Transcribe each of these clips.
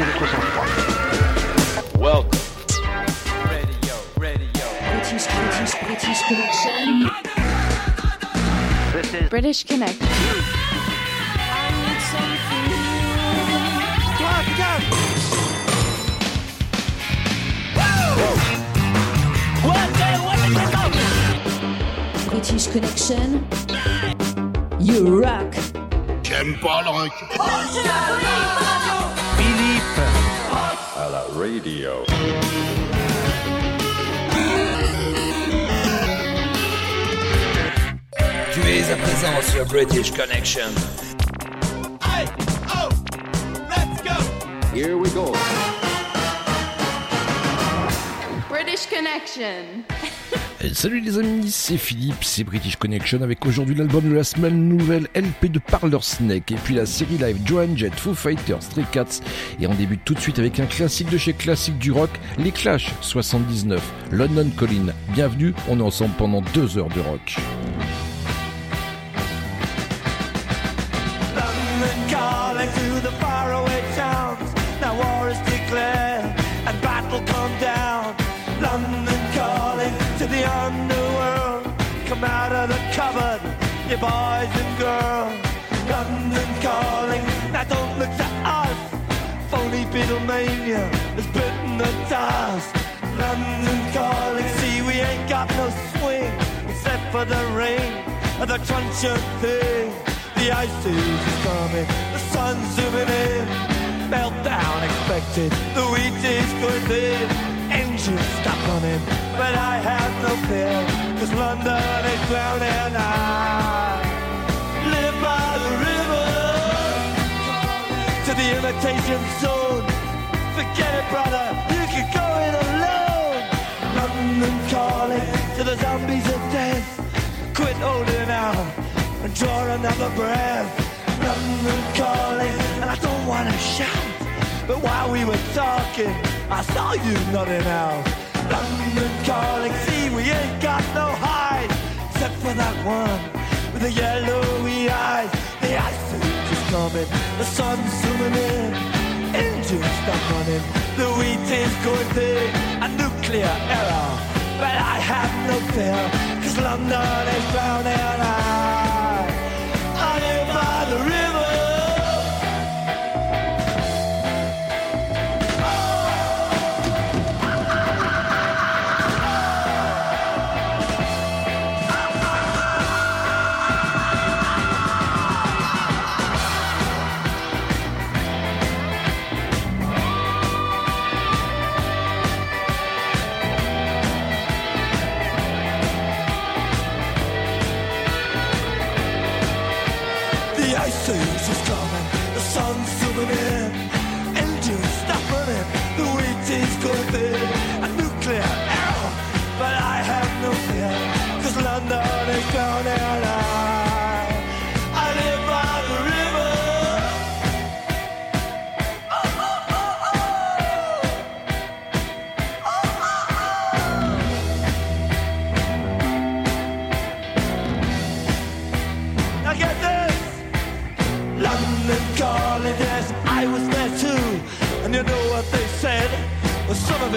Gardez votre sang-froid. Welcome. Radio, radio. British, British, British Connection. This is British Connect. British Connection. You rock. J'aime pas le rock. Philippe. À la radio. Tu es à présent sur British Connection. Oh, Here we go. British Connection. Eh, Salut les amis, c'est Philippe, c'est British Connection avec aujourd'hui l'album de la semaine, nouvelle LP de Parlor Snake et puis la série live Joan Jett, Foo Fighters, Stray Cats et on débute tout de suite avec un classique de chez classique du rock, les Clash 79, London Calling. Bienvenue, on est ensemble pendant deux heures de rock. Boys and girls. London calling. Now don't look to us. Phony Beatlemania has bitten the dust. London calling. See, we ain't got no swing except for the rain and the crunch of thing. The ice is coming, the sun's zooming in. Meltdown expected, the wheat is good thin. Engines stop running, but I have no fear, cause London is drowning. I live by the river to the imitation zone. Forget it, brother, you can go it alone. London calling to the zombies of death. Quit holding out and draw another breath. London calling, and I don't wanna shout. But while we were talking, I saw you nodding out. London calling, see, we ain't got no hide, except for that one with the yellowy eyes. The ice age is coming, the sun's zooming in, engines stop running, the wheat is going thin, a nuclear error. But I have no fear, cause London is drowning. I,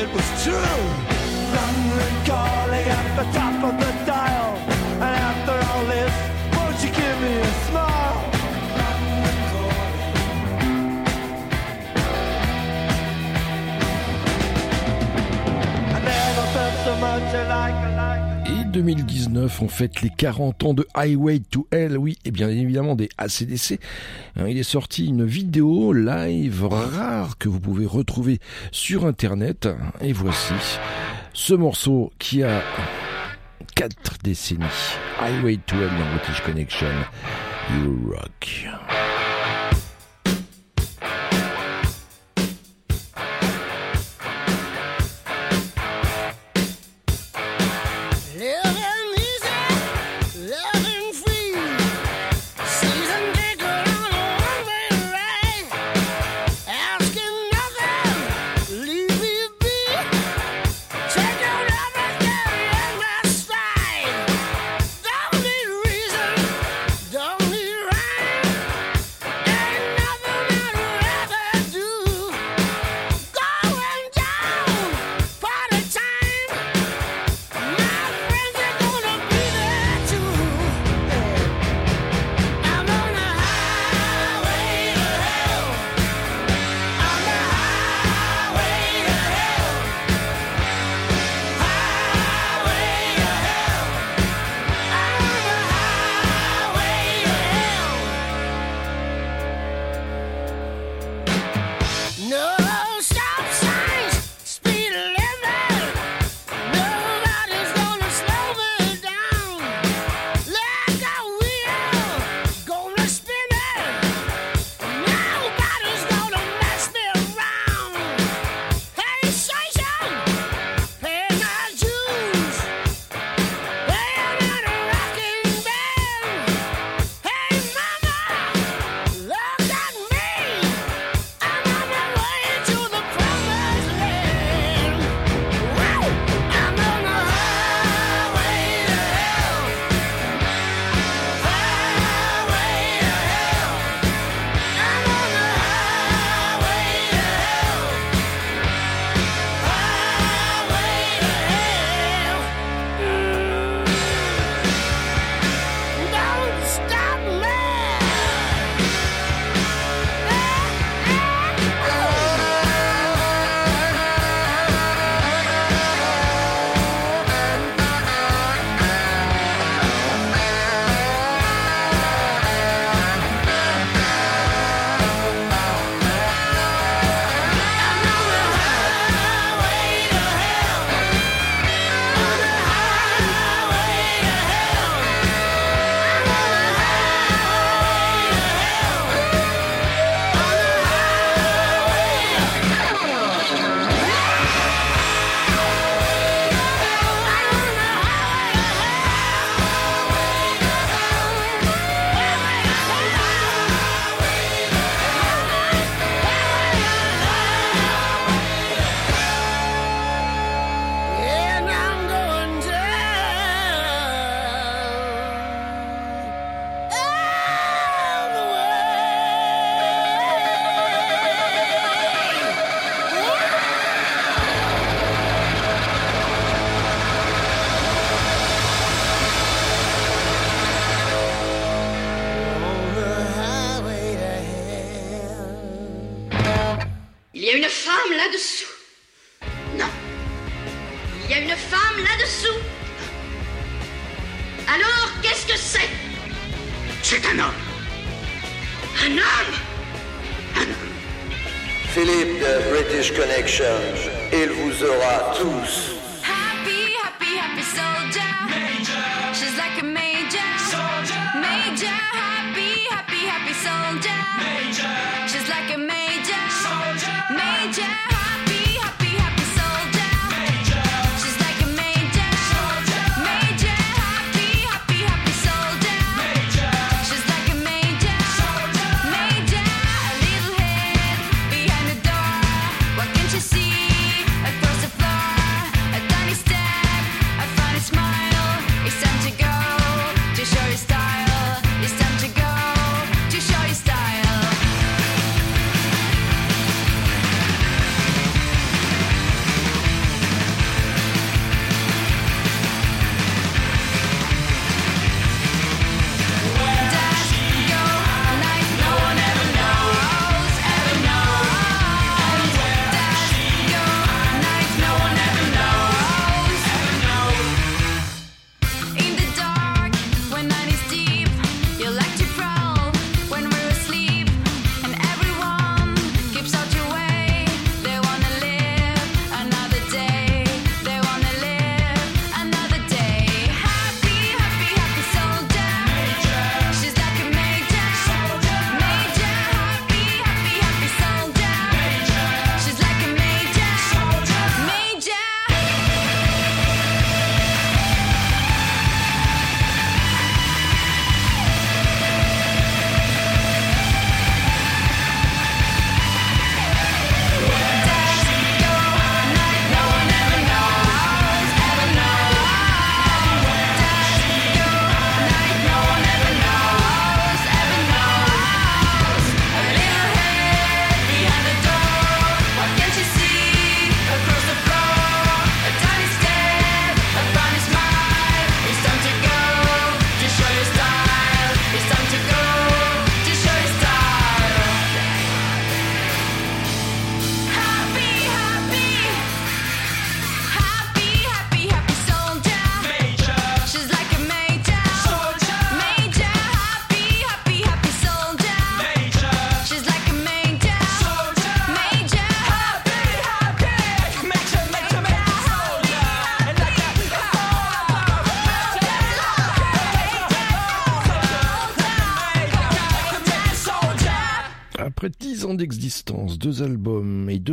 it was true. London calling at the top of the dial. And after all this, won't you give me a smile? London calling. I never felt so much 2019, on fête les 40 ans de Highway to Hell, oui, et bien évidemment des ACDC. Hein, Il est sorti une vidéo live rare que vous pouvez retrouver sur Internet. Et voici ce morceau qui a 4 décennies. Highway to Hell dans British Connection. You rock.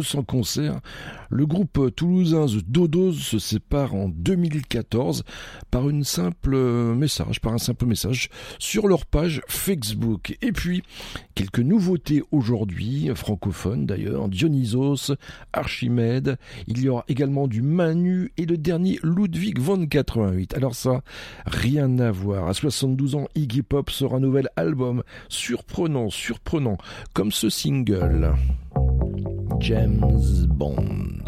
200 concerts, le groupe toulousain The Dodos se sépare en 2014 par par un simple message sur leur page Facebook. Et puis, quelques nouveautés aujourd'hui, francophones d'ailleurs, Dionysos, Archimède, il y aura également du Manu et le dernier Ludwig von 88. Alors ça, rien à voir. À 72 ans, Iggy Pop sort un nouvel album, surprenant, surprenant, comme ce single. James Bond.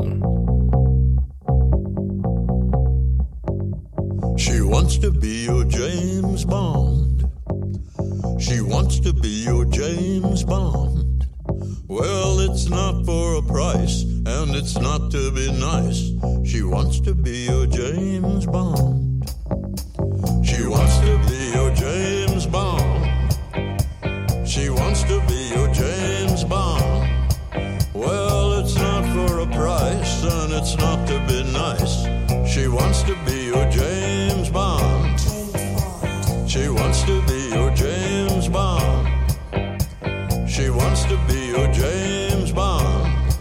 She wants to be your James Bond. She wants to be your James Bond. Well, it's not for a price, and it's not to be nice. She wants to be your James Bond. She wants to be your James Bond. She wants to be your James Bond. And it's not to be nice. She wants to be your James Bond. She wants to be your James Bond. She wants to be your James Bond.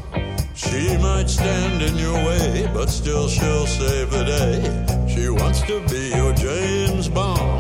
She might stand in your way, but still she'll save the day. She wants to be your James Bond.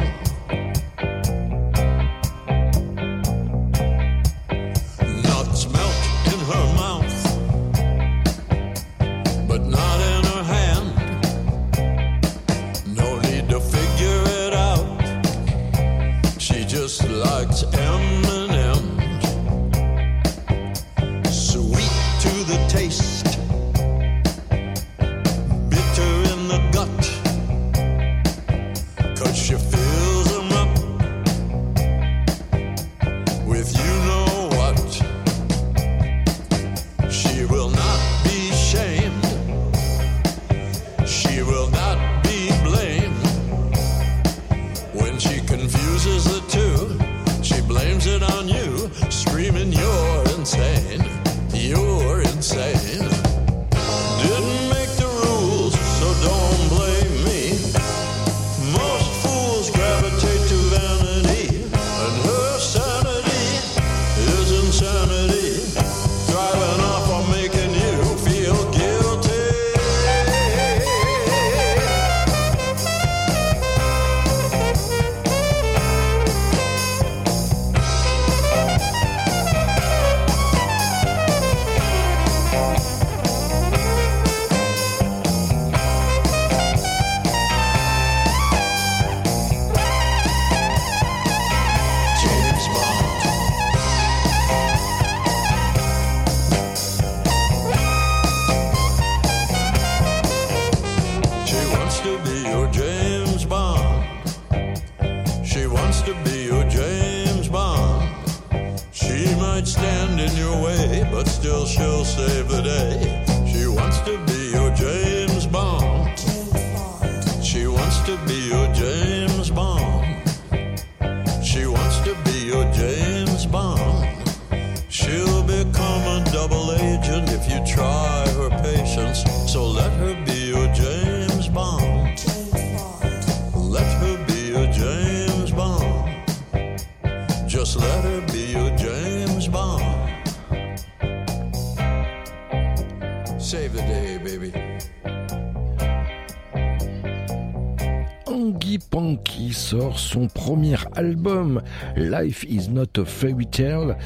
son premier album, Life is not a fairy tale.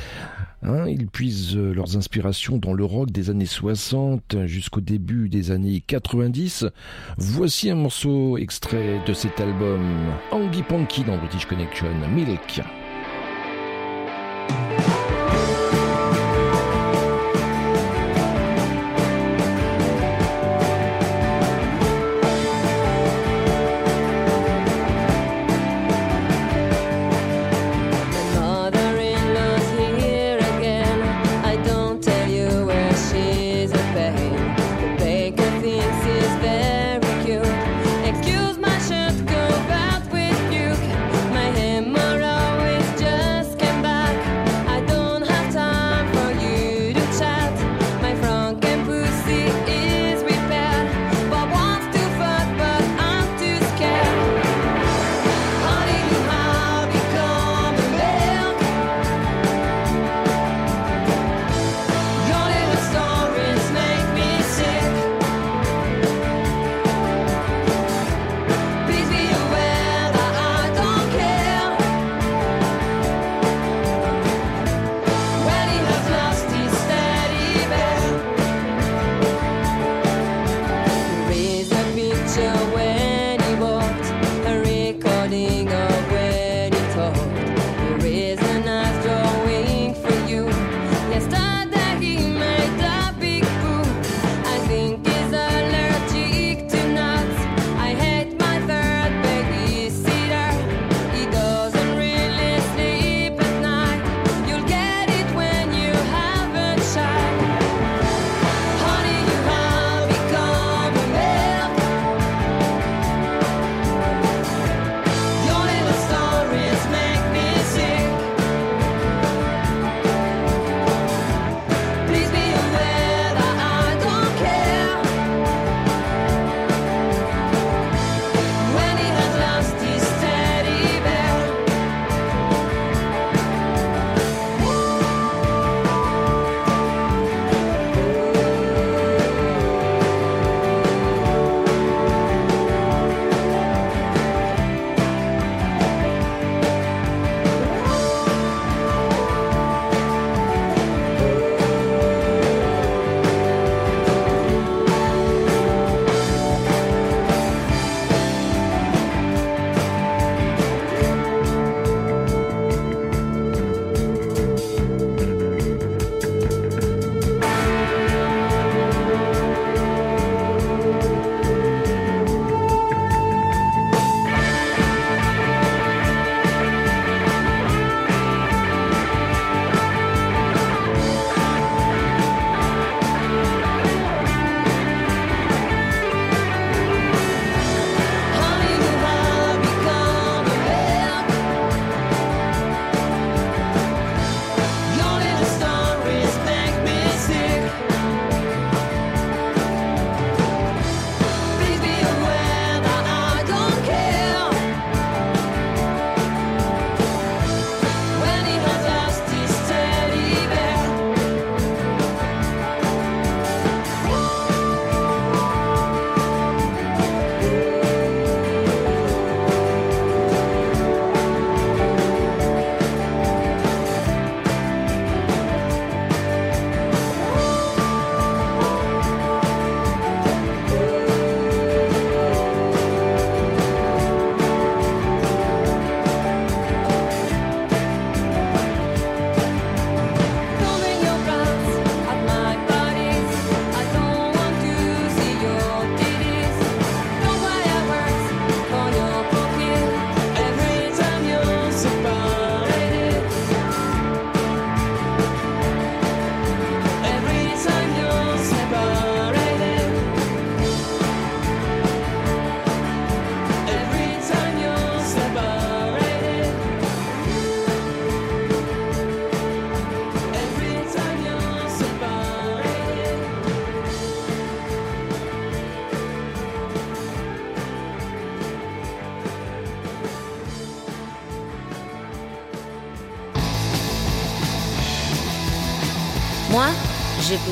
Hein, ils puisent euh, leurs inspirations dans le rock des années 60 jusqu'au début des années 90. Voici un morceau extrait de cet album, Angie Panky dans British Connection, Milk.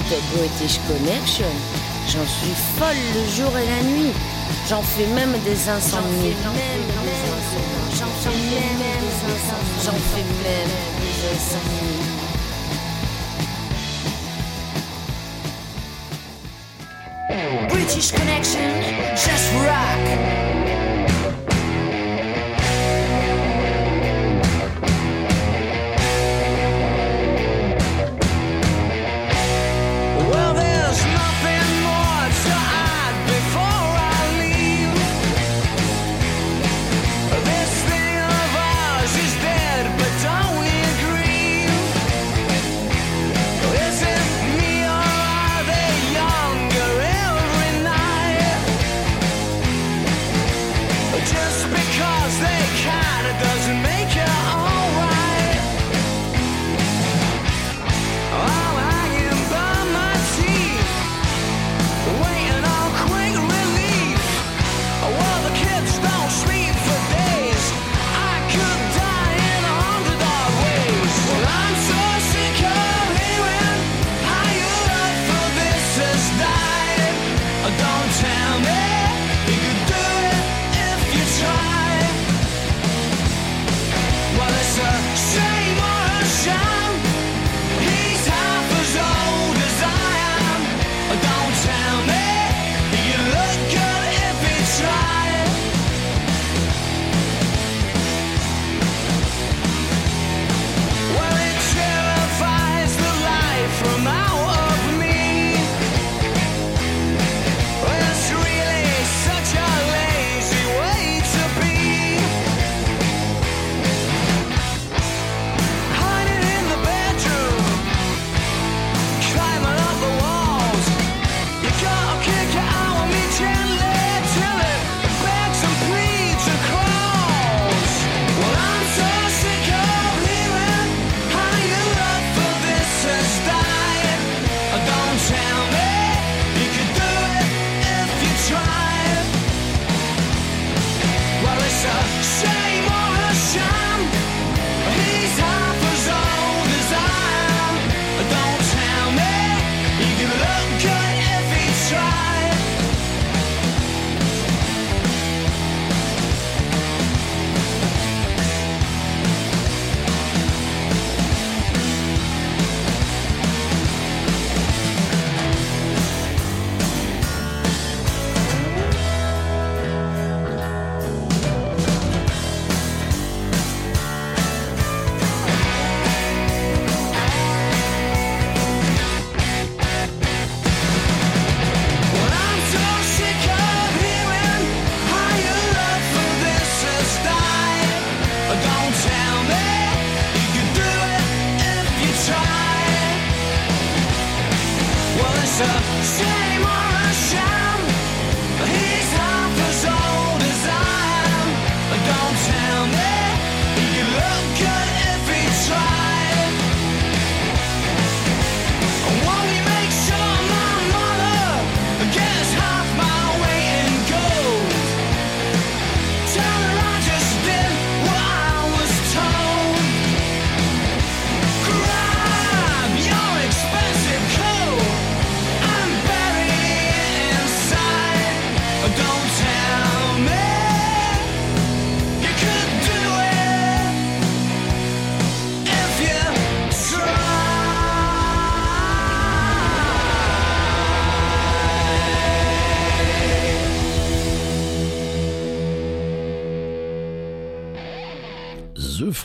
J'écoutais British Connection. J'en suis folle le jour et la nuit. J'en fais même des insomnies. J'en fais même des insomnies. J'en fais même des insomnies. British Connection, just rock.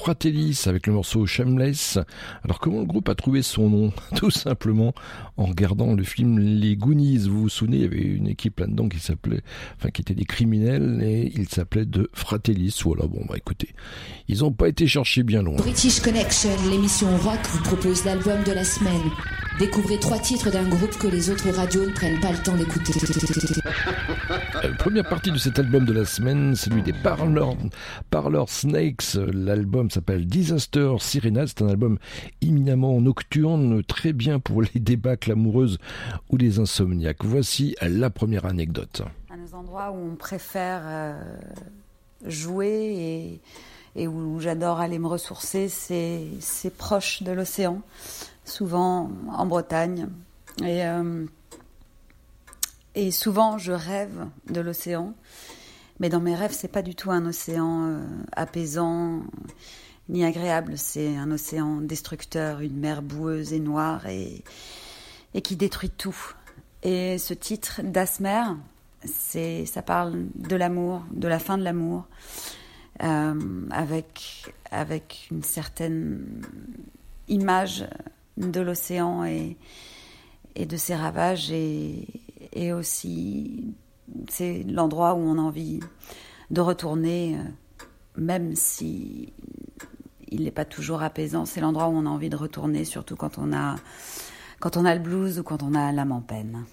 Fratellis avec le morceau Shameless. Alors comment le groupe a trouvé son nom Tout simplement en regardant le film Les Goonies. Vous vous souvenez, il y avait une équipe là-dedans qui s'appelait, enfin était des criminels et ils s'appelaient The Fratellis. Voilà, bon bah écoutez, ils n'ont pas été chercher bien loin. British Connection, l'émission rock vous propose l'album de la semaine. Découvrez trois titres d'un groupe que les autres radios ne prennent pas le temps d'écouter. Euh, première partie de cet album de la semaine, celui des Parlor, Parlor Snakes. L'album s'appelle Disaster Serenade. C'est un album éminemment nocturne, très bien pour les débâcles amoureuses ou les insomniaques. Voici la première anecdote. Un des endroits où on préfère euh, jouer et, et où j'adore aller me ressourcer, c'est c'est proche de l'océan. Souvent en Bretagne. Et, euh, et souvent, je rêve de l'océan. Mais dans mes rêves, c'est pas du tout un océan euh, apaisant ni agréable. C'est un océan destructeur, une mer boueuse et noire et, et qui détruit tout. Et ce titre d'Asmer, ça parle de l'amour, de la fin de l'amour, euh, avec, avec une certaine image de l'océan et, de ses ravages et, et aussi c'est l'endroit où on a envie de retourner, euh, même si il n'est pas toujours apaisant. C'est l'endroit où on a envie de retourner, surtout quand on a, quand on a le blues ou quand on a l'âme en peine.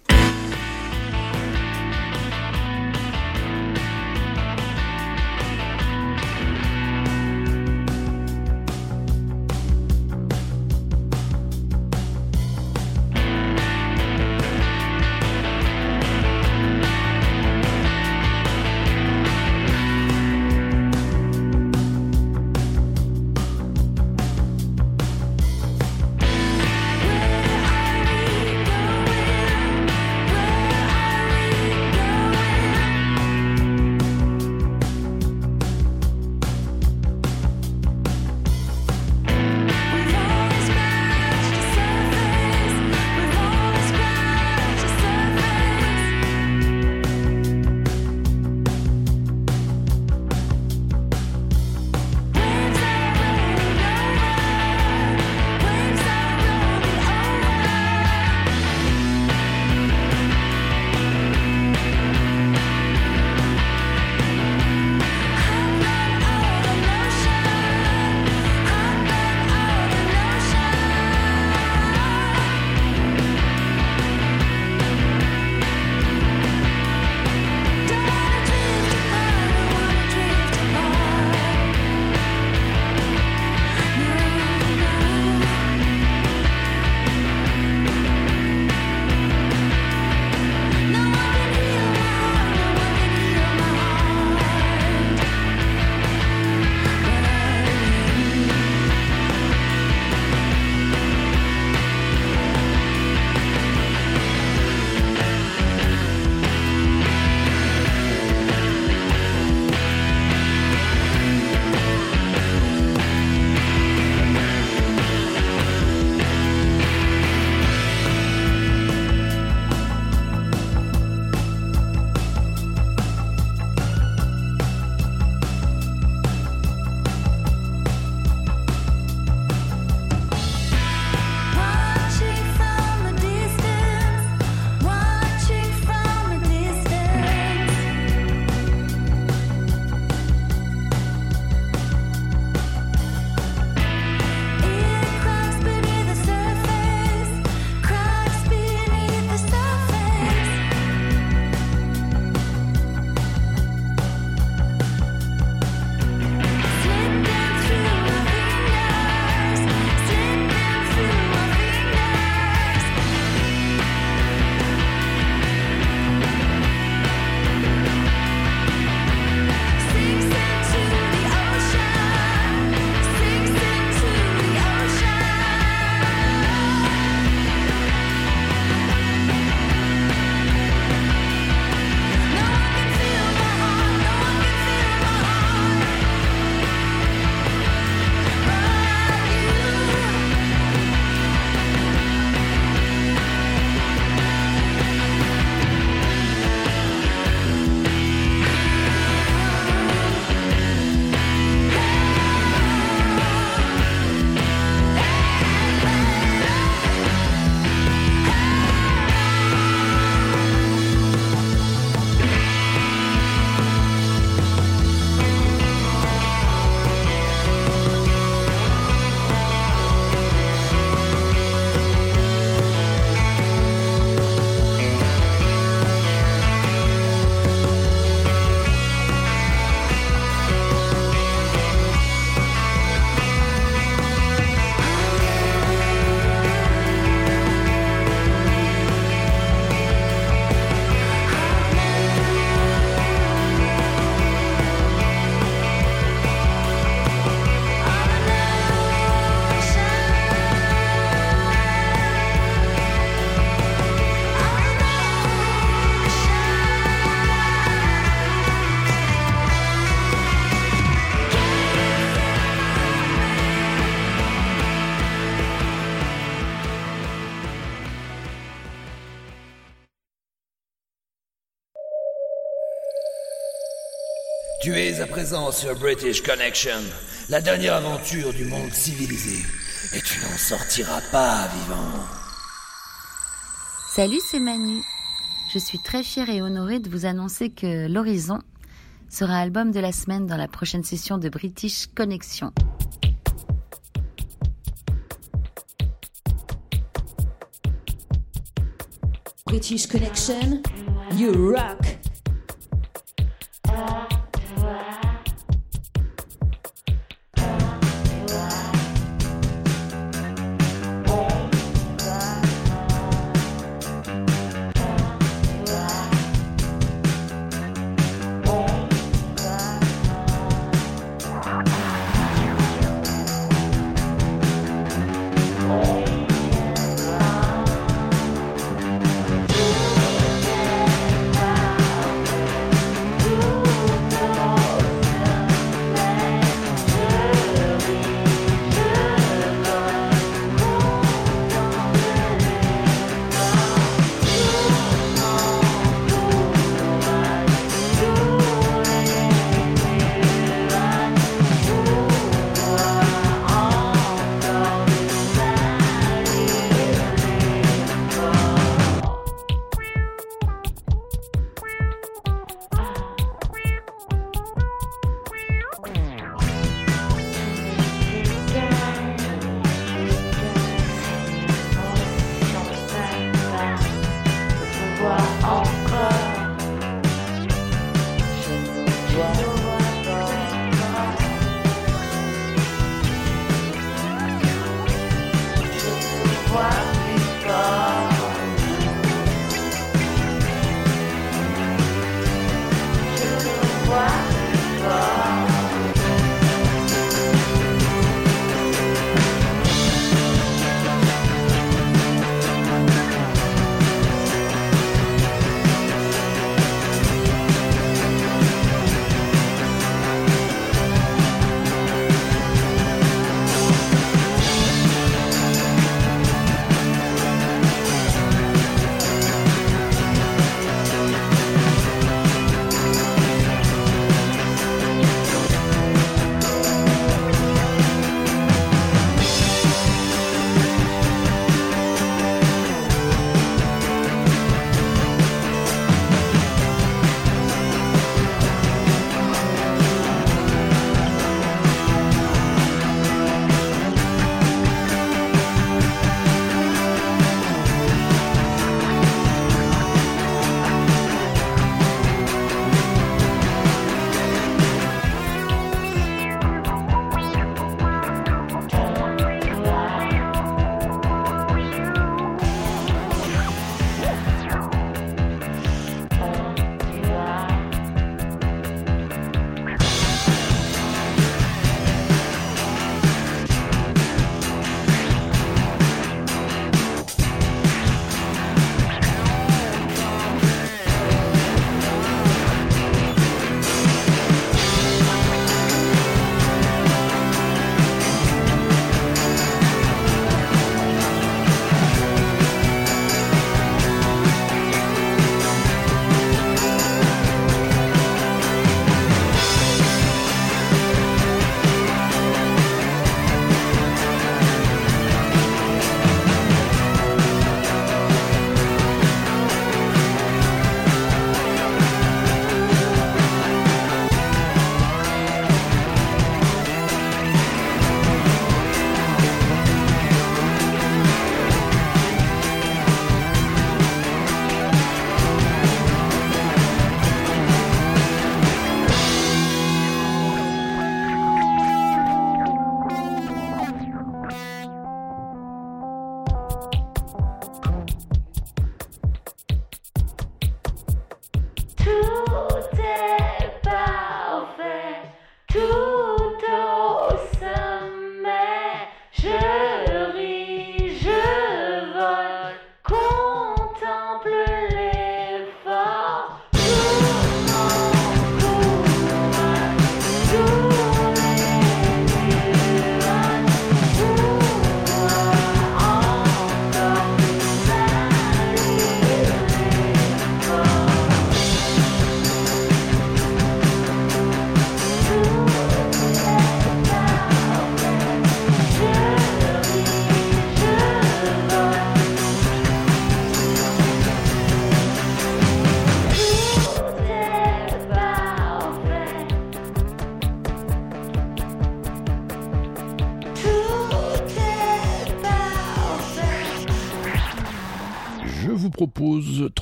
Tu es à présent sur British Connection, la dernière aventure du monde civilisé. Et tu n'en sortiras pas vivant. Salut, c'est Manu. Je suis très fière et honorée de vous annoncer que L'Horizon sera album de la semaine dans la prochaine session de British Connection. British Connection, you rock.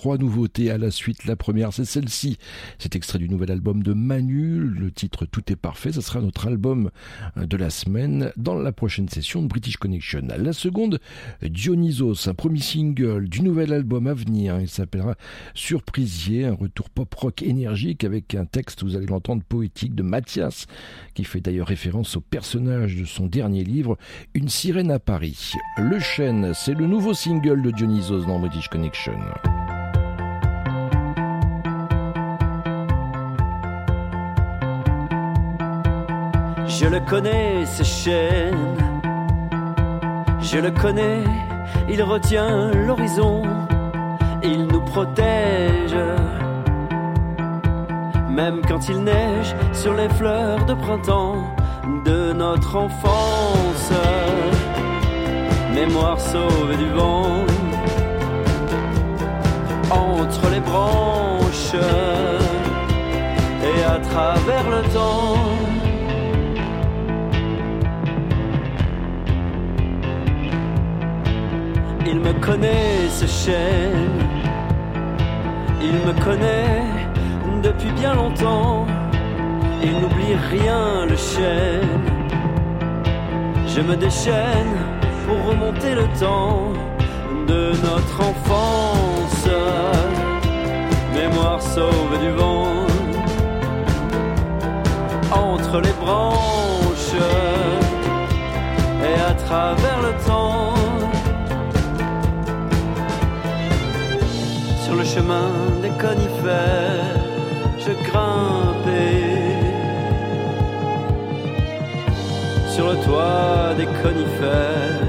Trois nouveautés à la suite. La première, c'est celle-ci. C'est extrait du nouvel album de Manu. Le titre Tout est parfait. Ce sera notre album euh, de la semaine dans la prochaine session de British Connection. La seconde, Dionysos, un premier single du nouvel album à venir. Il s'appellera Surprisier, un retour pop-rock énergique avec un texte, vous allez l'entendre, poétique de Mathias, qui fait d'ailleurs référence au personnage de son dernier livre, Une sirène à Paris. Le chêne, c'est le nouveau single de Dionysos dans British Connection. Je le connais, ce chêne. Je le connais, il retient l'horizon. Il nous protège. Même quand il neige sur les fleurs de printemps de notre enfance. Mémoire sauvée du vent. Entre les branches et à travers le temps. Il me connaît ce chêne, il me connaît depuis bien longtemps. Il n'oublie rien le chêne. Je me déchaîne pour remonter le temps de notre enfance. Mémoire sauve du vent entre les branches et à travers le temps. Sur le chemin des conifères, je grimpais. Sur le toit des conifères,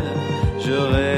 je rêvais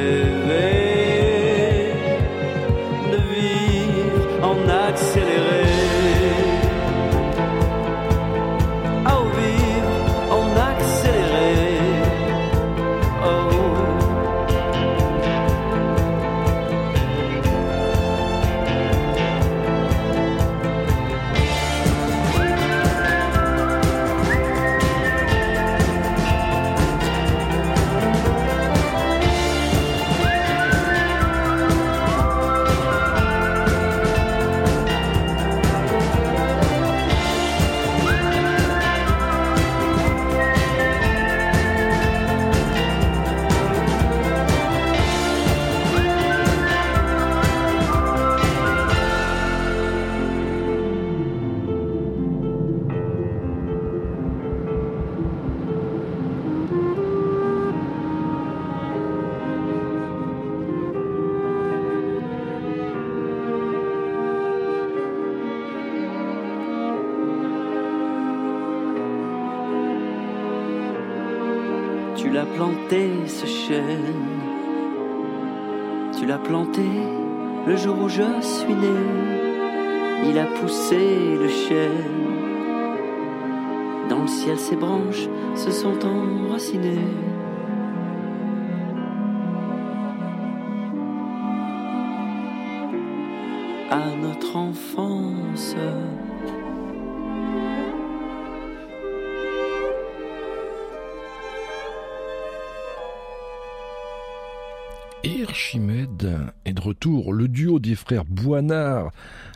frères Boinard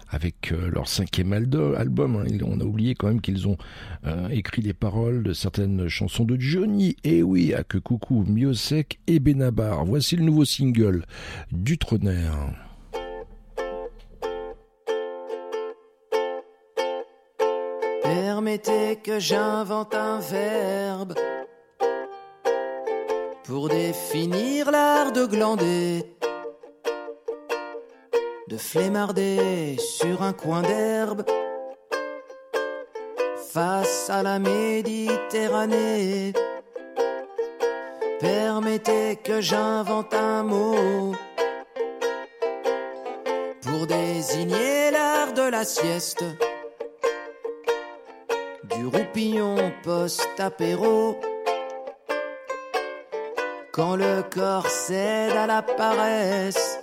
avec euh, leur cinquième album. hein. On a oublié quand même qu'ils ont euh, écrit les paroles de certaines chansons de Johnny. Et oui, à que coucou, Miosek et Benabar. Voici le nouveau single du Trônaire. Permettez que j'invente un verbe pour définir l'art de glander, de flémarder sur un coin d'herbe face à la Méditerranée. Permettez que j'invente un mot pour désigner l'art de la sieste du roupillon post-apéro. Quand le corps cède à la paresse,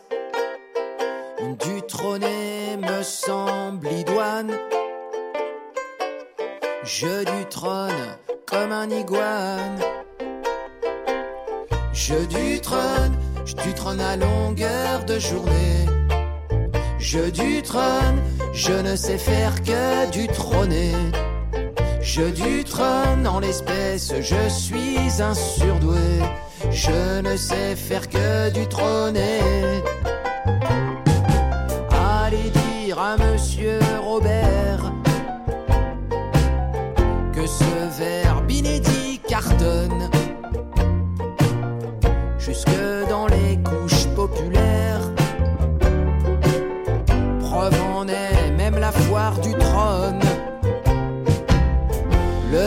du trôner me semble idoine. Je du trône comme un iguane. Je du trône, je du trône à longueur de journée. Je du trône, je ne sais faire que du trôner. Je du trône en l'espèce, je suis un surdoué. Je ne sais faire que du trôner.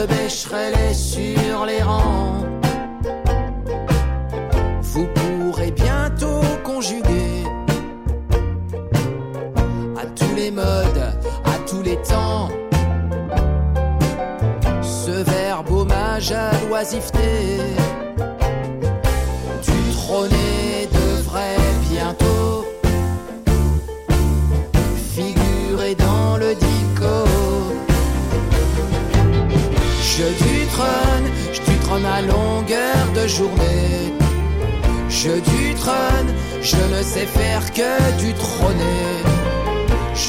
Le Becherel sur les rangs. Vous pourrez bientôt conjuguer à tous les modes, à tous les temps. Ce verbe hommage à l'oisiveté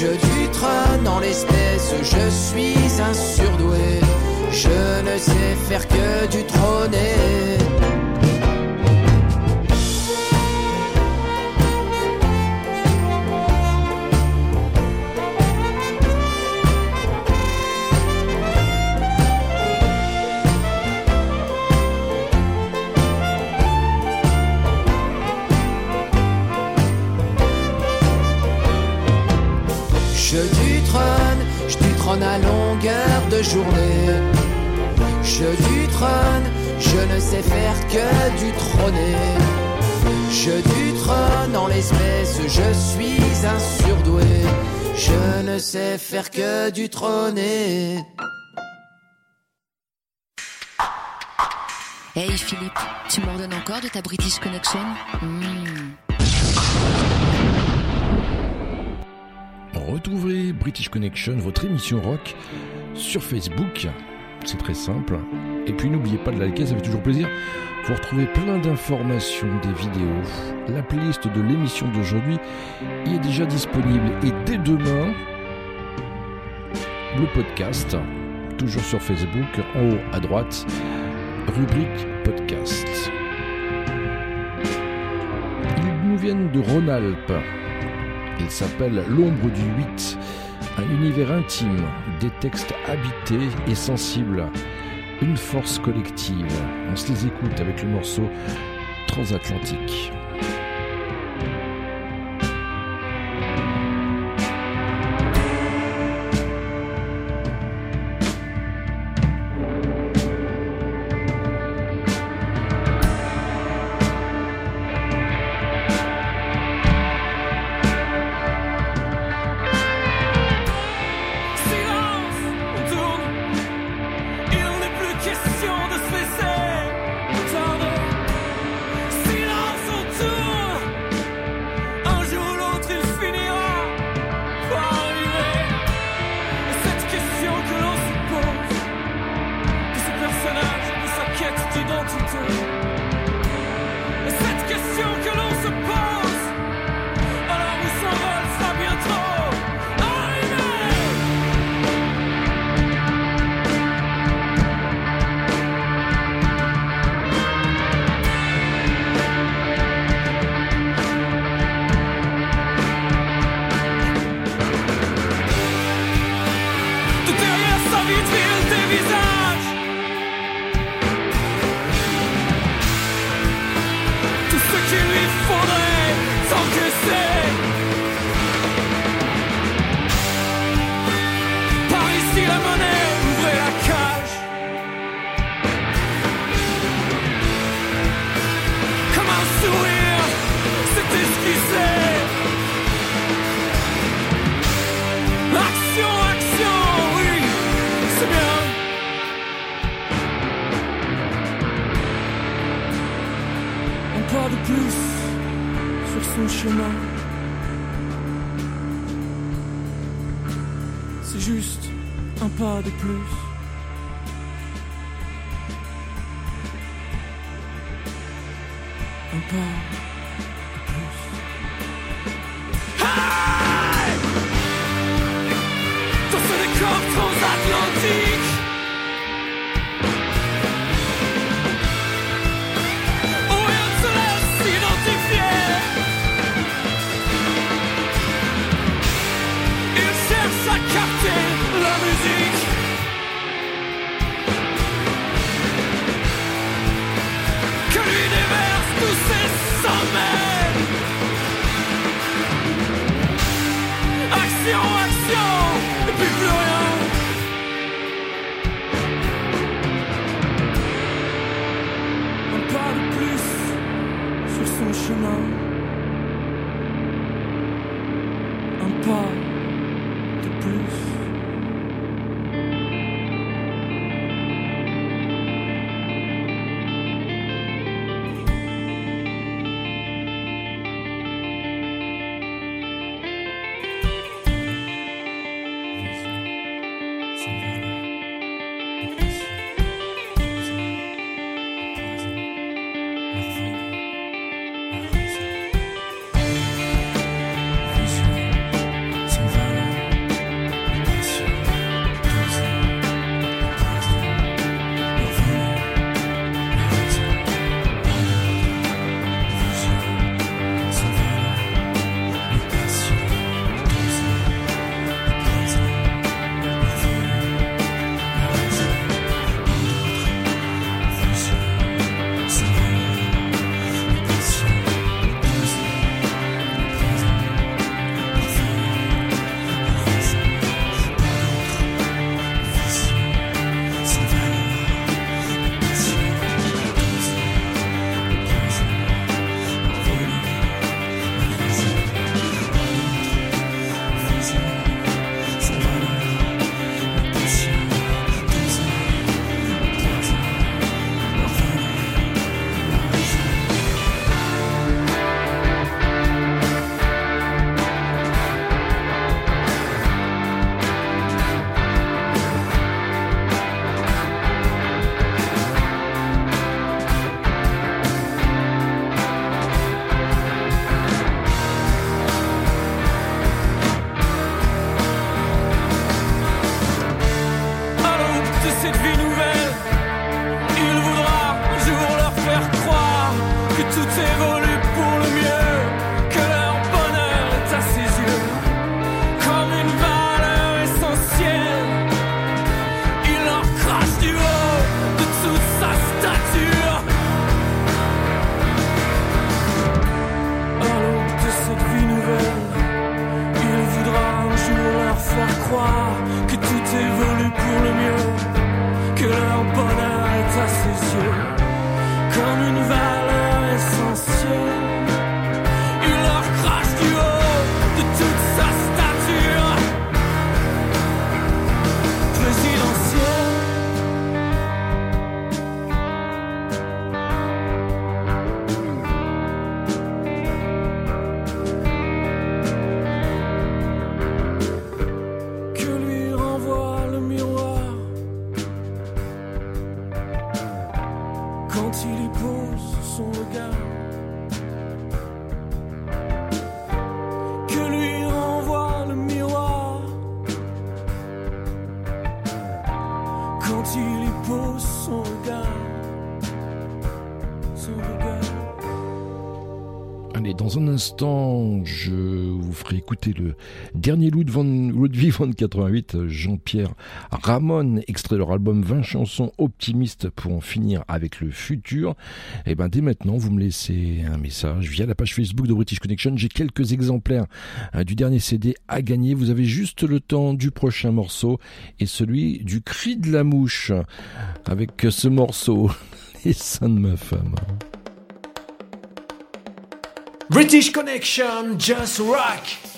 Je du trône en l'espèce, je suis un surdoué. Je ne sais faire que du trôner. Sais faire que du trôner. Hey Philippe, tu m'ordonnes encore de ta British Connection? Hmm. Retrouvez British Connection, votre émission rock, sur Facebook. C'est très simple. Et puis n'oubliez pas de liker, ça fait toujours plaisir. Vous retrouvez plein d'informations, des vidéos. La playlist de l'émission d'aujourd'hui y est déjà disponible. Et dès demain, le podcast, toujours sur Facebook, en haut à droite, rubrique podcast. Ils nous viennent de Rhône-Alpes. Il s'appelle L'ombre du 8, un univers intime, des textes habités et sensibles, une force collective. On se les écoute avec le morceau Transatlantique. C'est juste un pas de plus. Un pas ferez écouter le dernier loup de Ludwig 88, Jean-Pierre Ramon, extrait de leur album 20 chansons optimistes pour en finir avec le futur. Et ben, dès maintenant, vous me laissez un message via la page Facebook de British Connection. J'ai quelques exemplaires hein, du dernier CD à gagner. Vous avez juste le temps du prochain morceau et celui du cri de la mouche avec ce morceau, Les seins de ma femme. British Connection, just rock!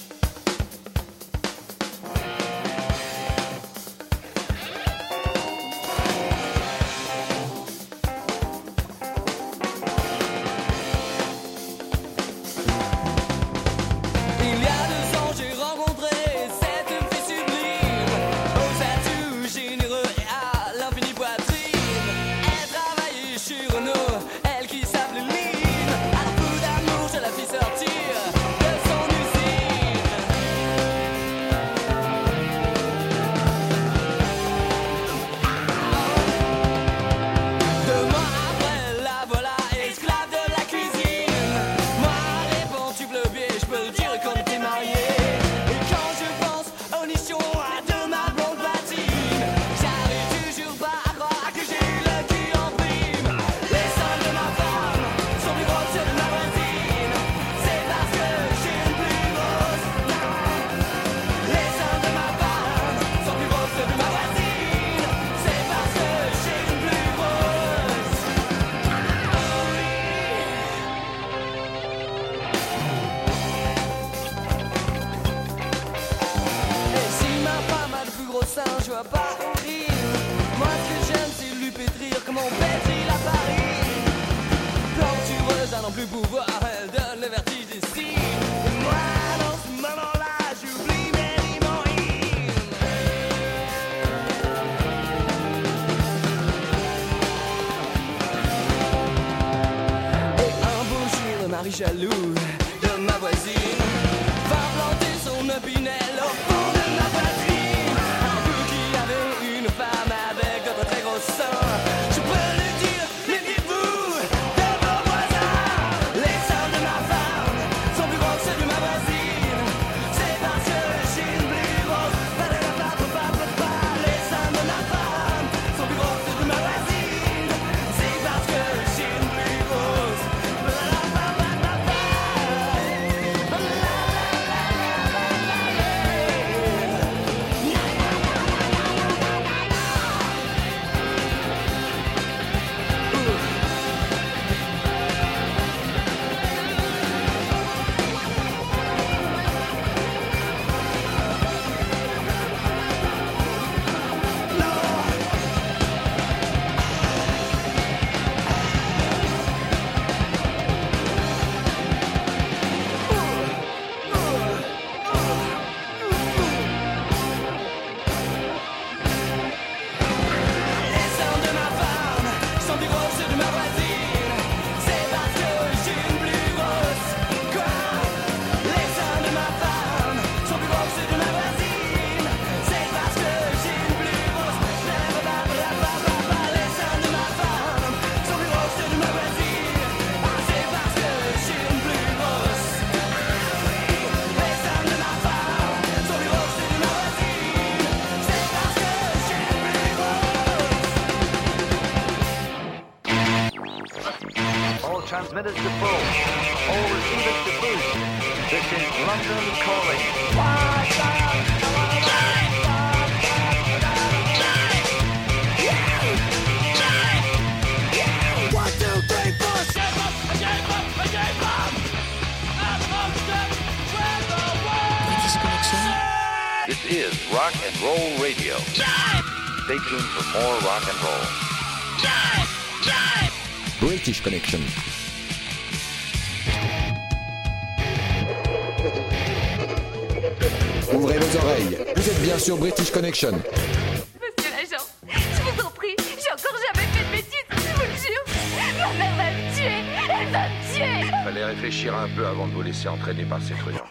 Monsieur l'agent, je vous en prie, j'ai encore jamais fait de bêtises, je vous le jure. Ma mère va me tuer, elle va me tuer. Fallait réfléchir un peu avant de vous laisser entraîner par ces truands.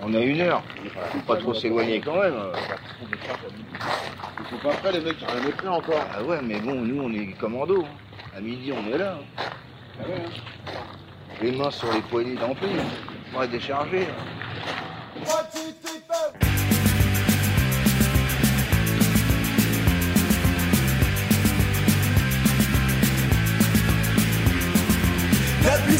On a une heure. Faut pas trop s'éloigner quand même. Ils sont pas prêts les mecs, rien n'est prêt encore. Ah ouais, mais bon, nous on est commando. À midi on est là. Ah ouais, hein. Les mains sur les poignées d'ampli. On va décharger.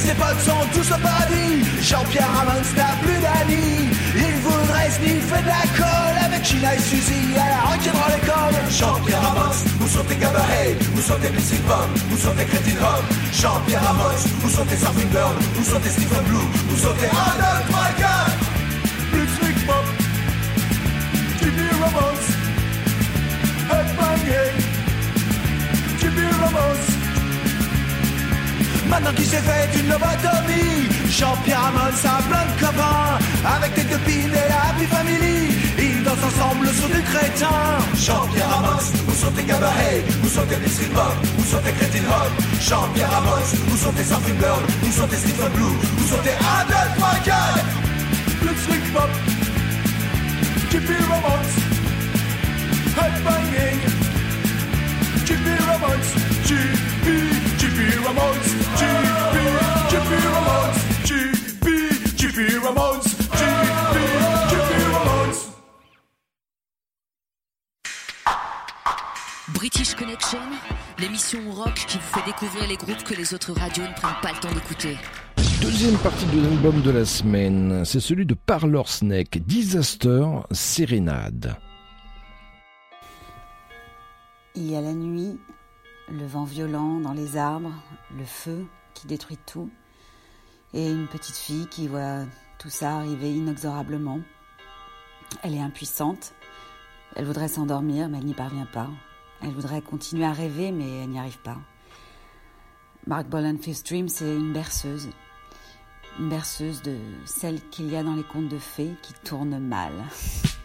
Ses potes sont tous au paradis Jean-Pierre Ramons n'a plus d'amis Il voudrait sniffer de la colle Avec China et Suzy à la rock dans les cordes Jean-Pierre Ramons, où sont tes cabarets Où sont tes Pissing Bomb Où sont tes Crétine Rock Jean-Pierre Ramons, où sont tes Surfing Girls Où sont tes Blue Où sont tes Arnold Michael Plus Slick Pop Jimmy Ramons Headbanging Jimmy Ramons Maintenant qu'il s'est fait une lobotomie Jean-Pierre Ramon, ça a plein de copains Avec des copines et la Happy Family Ils dansent ensemble sur du crétin. Jean-Pierre Ramos, où sont tes cabarets Où sont tes Blitzkrieg Bob Où sont tes Crétine Rock. Jean-Pierre Ramos, où sont tes Surfing Girls Où sont tes Stephen Blue Où sont tes Adult Michael Blitzkrieg Bob Jimmy Ramos Headbanging Jimmy Ramos Jimmy Jimmy Ramones, GB, GB Ramones, GB, GB Ramones, GB, GB Ramones. British Connection, l'émission rock qui vous fait découvrir les groupes que les autres radios ne prennent pas le temps d'écouter. Deuxième partie de l'album de la semaine, c'est celui de Parlor Snake, Disaster Sérénade. Il y a la nuit, le vent violent dans les arbres, le feu qui détruit tout, et une petite fille qui voit tout ça arriver inexorablement. Elle est impuissante, Elle voudrait s'endormir, mais elle n'y parvient pas. Elle voudrait continuer à rêver, mais elle n'y arrive pas. Mark Bolan Fifth Dream, c'est une berceuse. Une berceuse de celle qu'il y a dans les contes de fées qui tourne mal.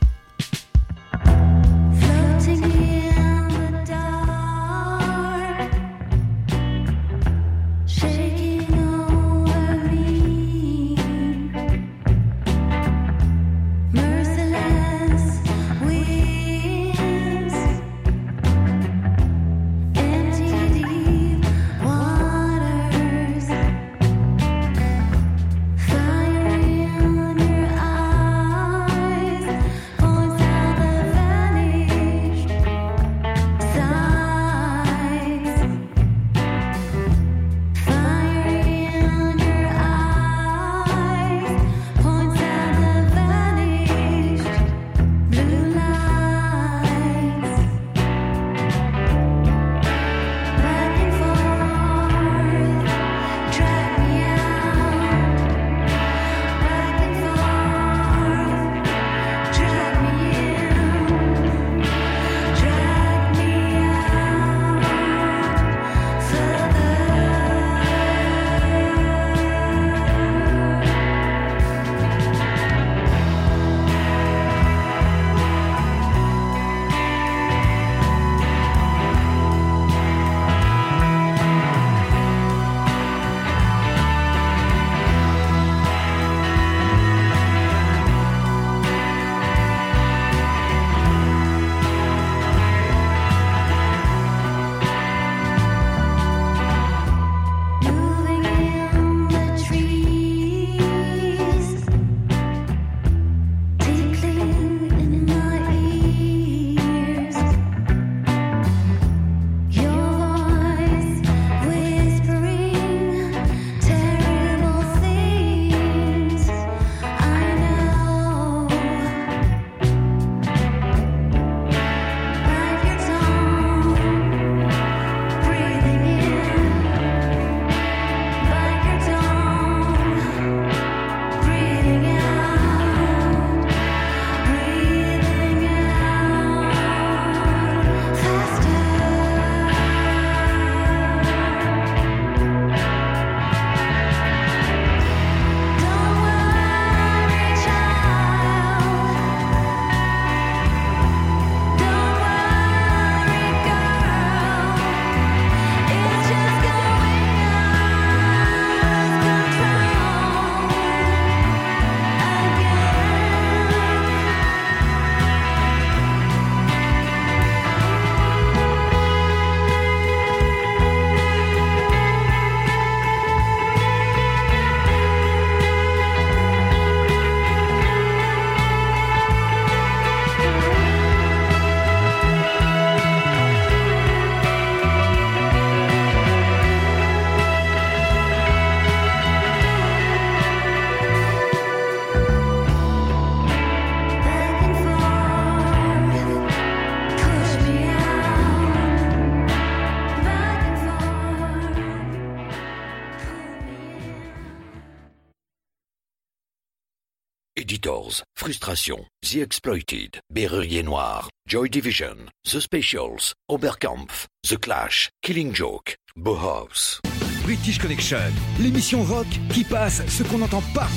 Editors, Frustration, The Exploited, Berrurier Noir, Joy Division, The Specials, Oberkampf, The Clash, Killing Joke, Bauhaus. British Connection, l'émission rock qui passe ce qu'on n'entend pas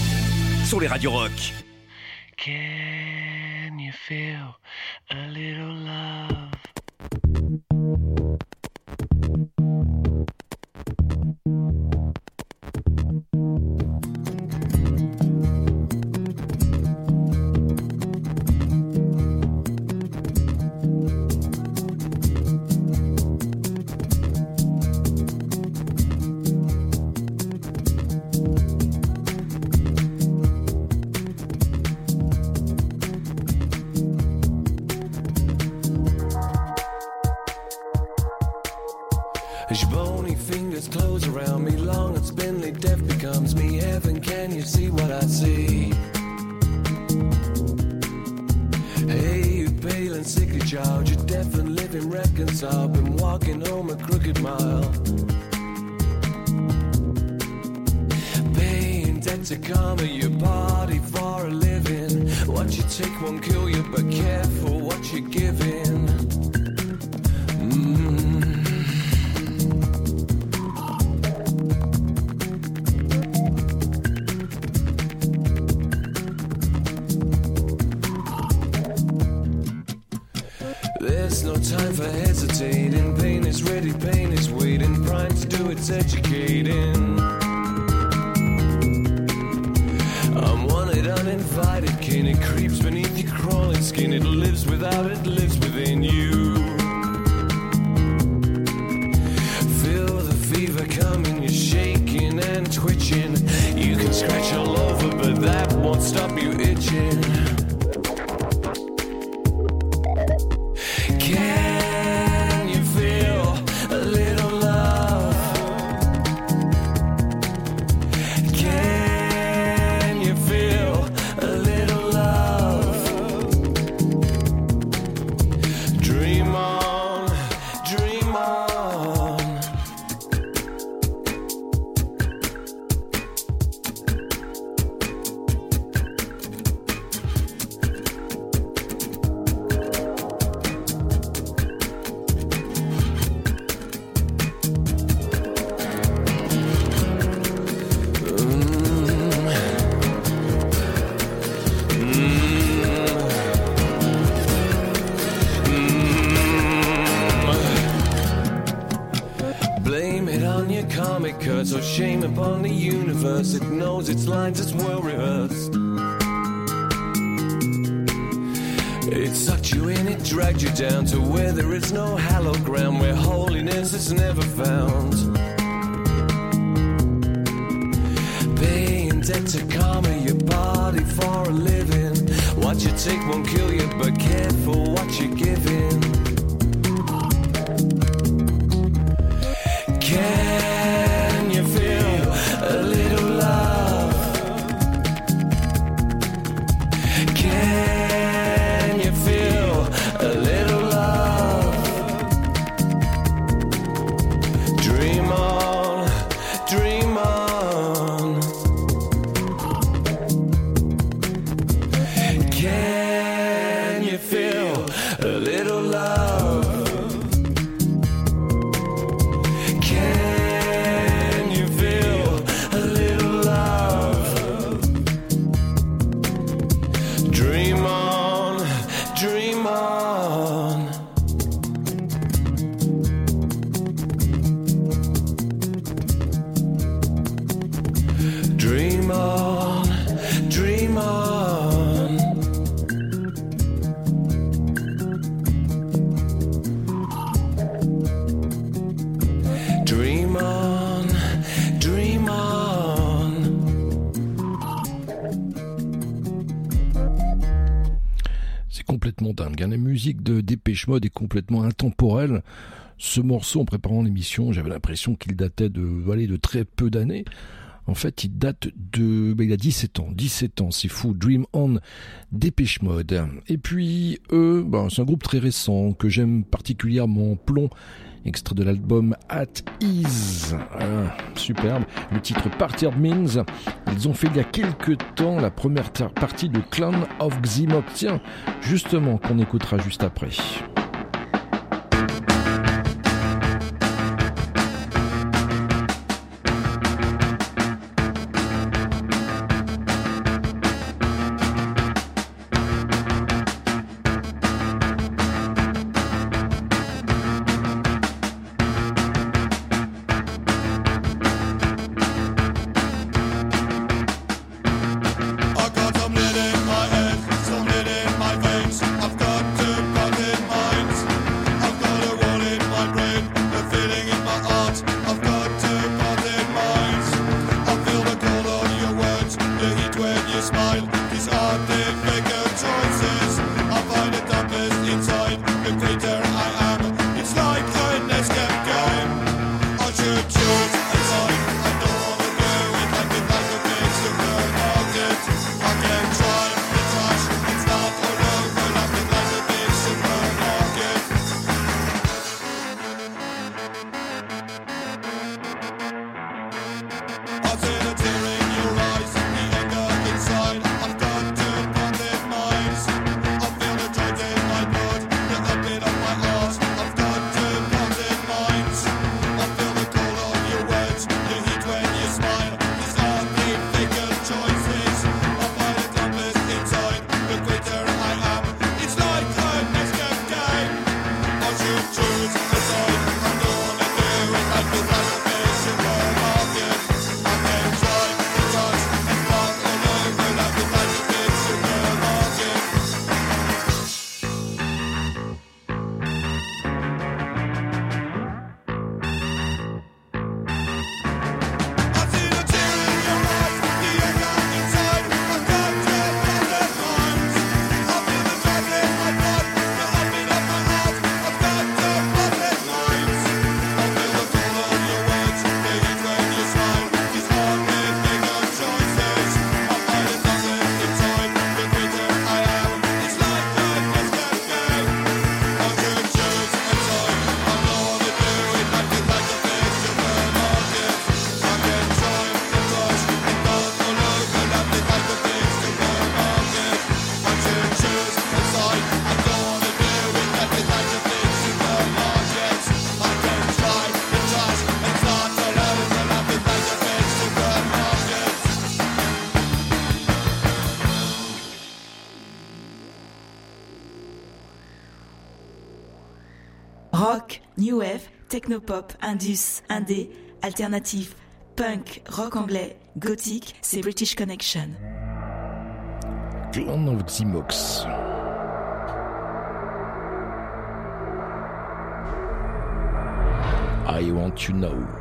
sur les radios rock. Can you feel a little love? Can you see what I see? Hey, you pale and sickly child, you're deaf and living reconciled. Been walking home a crooked mile. Paying debt to karma, your party for a living. What you take won't kill you, but careful what you're giving. For hesitating. Pain is ready, pain is waiting. Prime to do its educating. I'm wanted, uninvited. Kin it creeps beneath your crawling skin. It lives without, it lives Mode est complètement intemporelle. Ce morceau, en préparant l'émission, j'avais l'impression qu'il datait de, allez, de très peu d'années. En fait, il date de, ben, il a 17 ans, 17 ans, c'est fou. Dream On, Dépêche Mode. Et puis, eux, ben, c'est un groupe très récent que j'aime particulièrement, Plomb, extrait de l'album At Ease. Ah, superbe. Le titre Party Means. Ils ont fait il y a quelques temps la première partie de Clown of Ximok. Tiens, justement, qu'on écoutera juste après. technopop, indus, indé, alternatif, punk, rock anglais, gothique, c'est British Connection. Clan of. I want you now.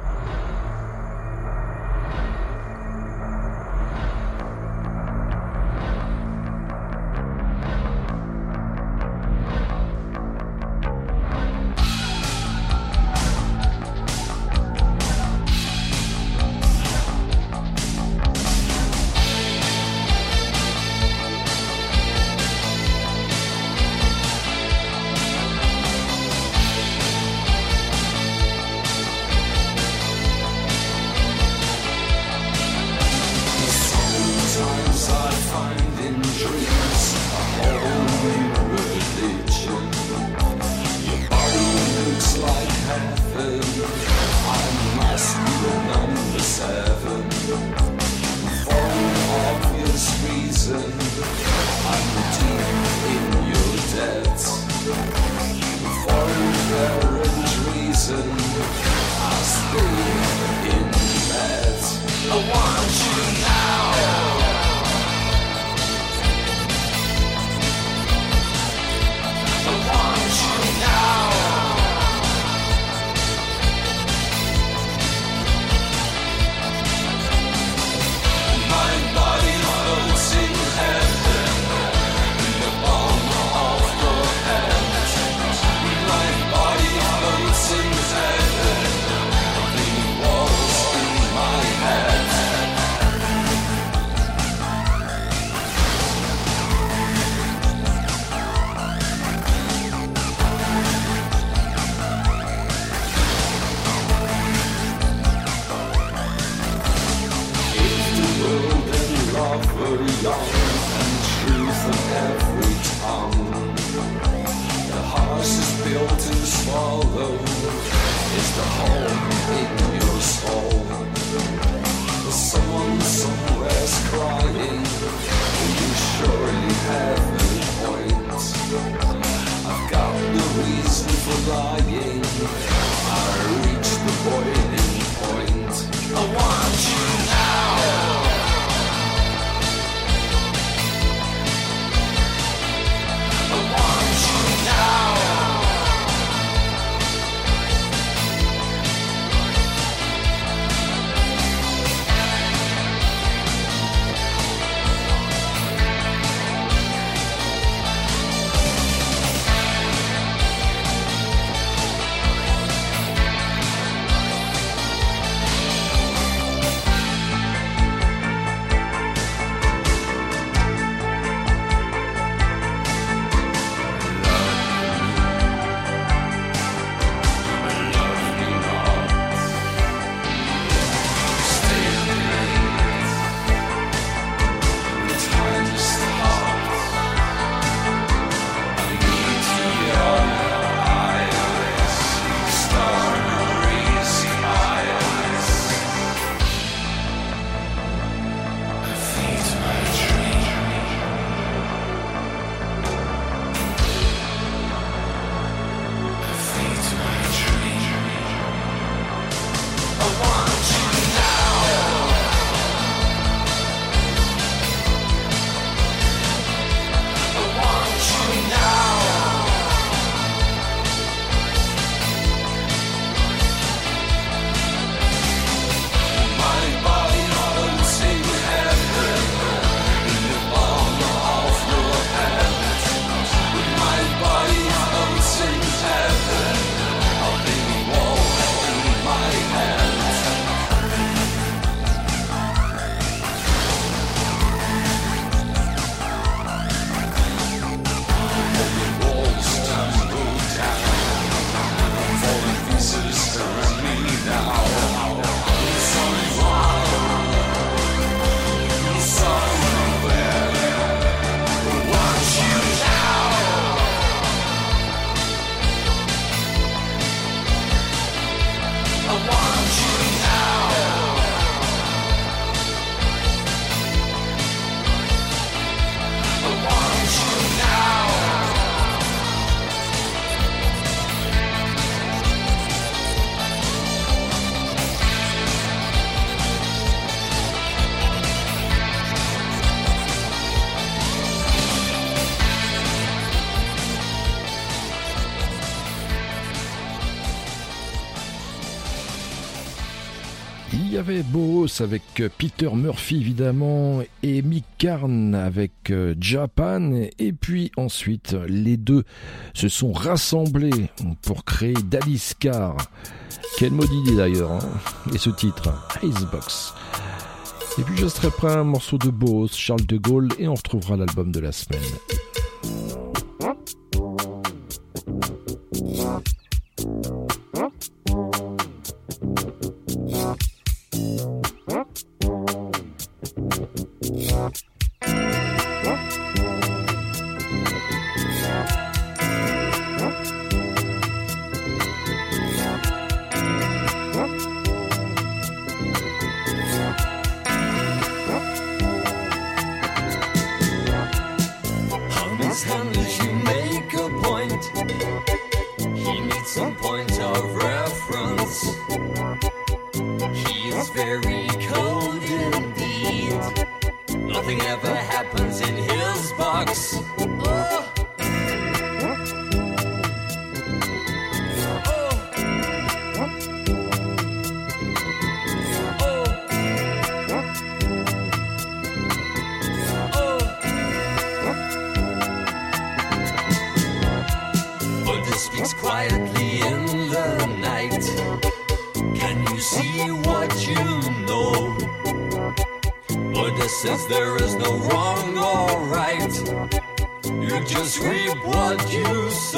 Avec euh, Peter Murphy évidemment et Mick Carn avec euh, Japan et puis ensuite les deux se sont rassemblés pour créer Dalis Car. Quelle maudite d'ailleurs hein, et ce titre Icebox. Et puis je serai prêt à un morceau de Bose, Charles de Gaulle et on retrouvera l'album de la semaine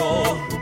よ。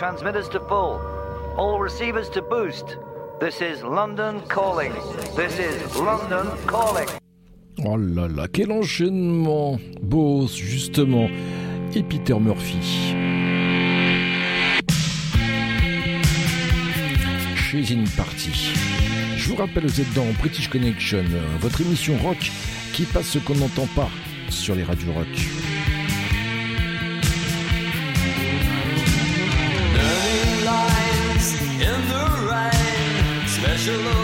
transmitters to full. All receivers to boost. This is London calling. This is London calling. Oh là là, quel enchaînement Beaux, justement, et Peter Murphy. Chez In Party. Je vous rappelle, vous êtes dans British Connection, votre émission rock qui passe ce qu'on n'entend pas sur les radios rock. alone.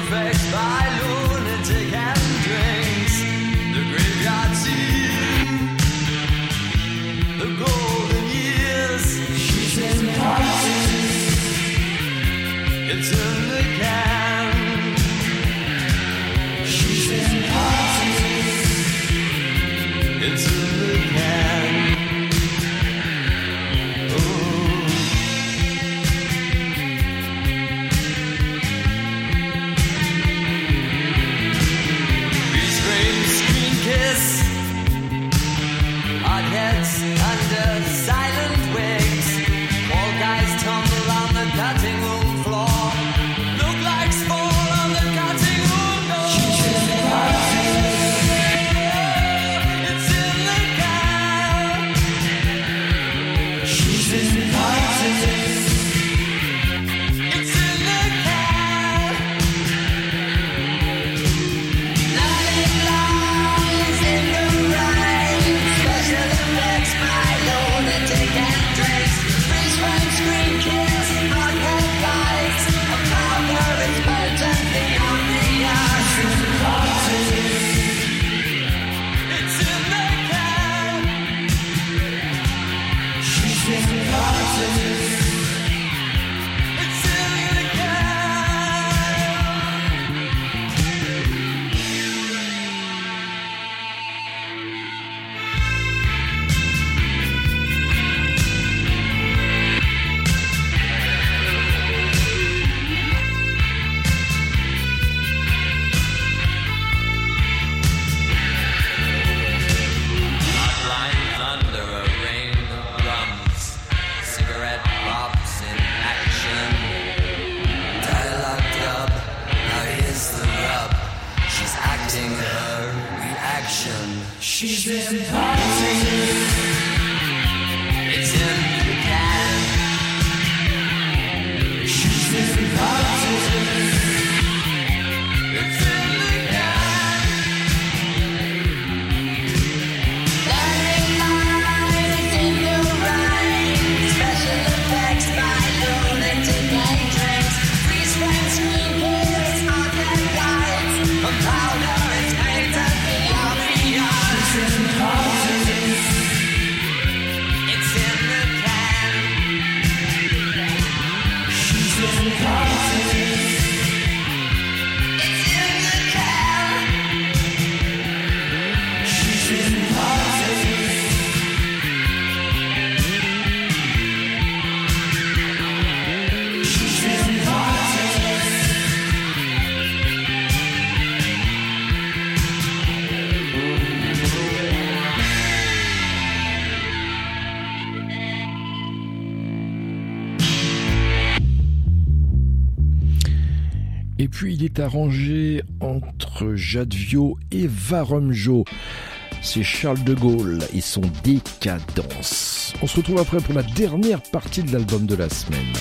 arrangé entre Jadvio et Varumjo. C'est Charles de Gaulle et son décadence. On se retrouve après pour la dernière partie de l'album de la semaine.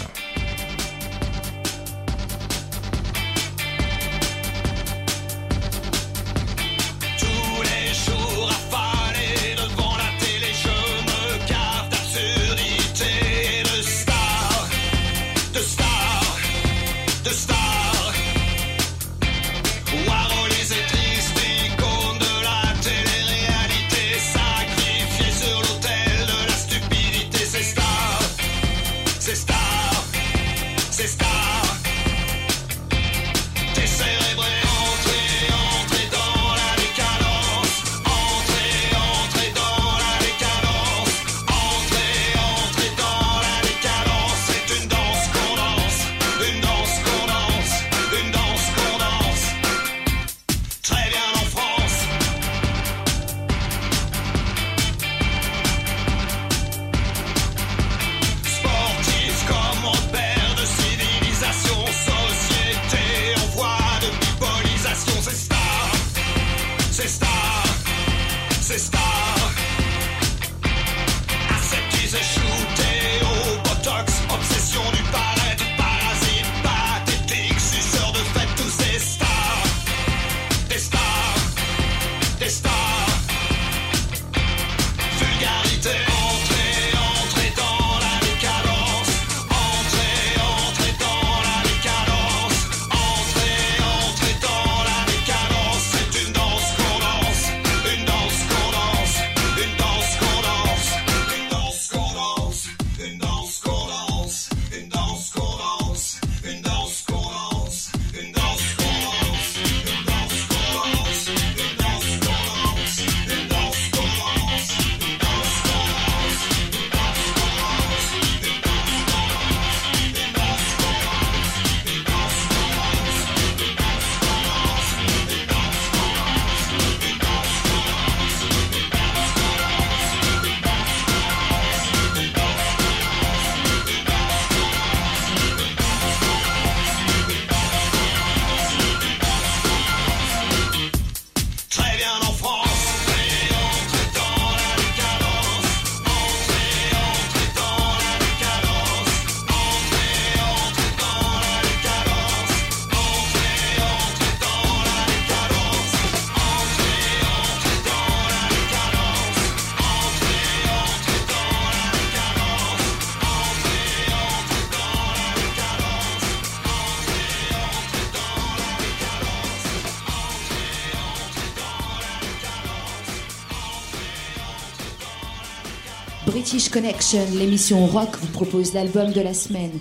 Connection, l'émission rock, vous propose l'album de la semaine.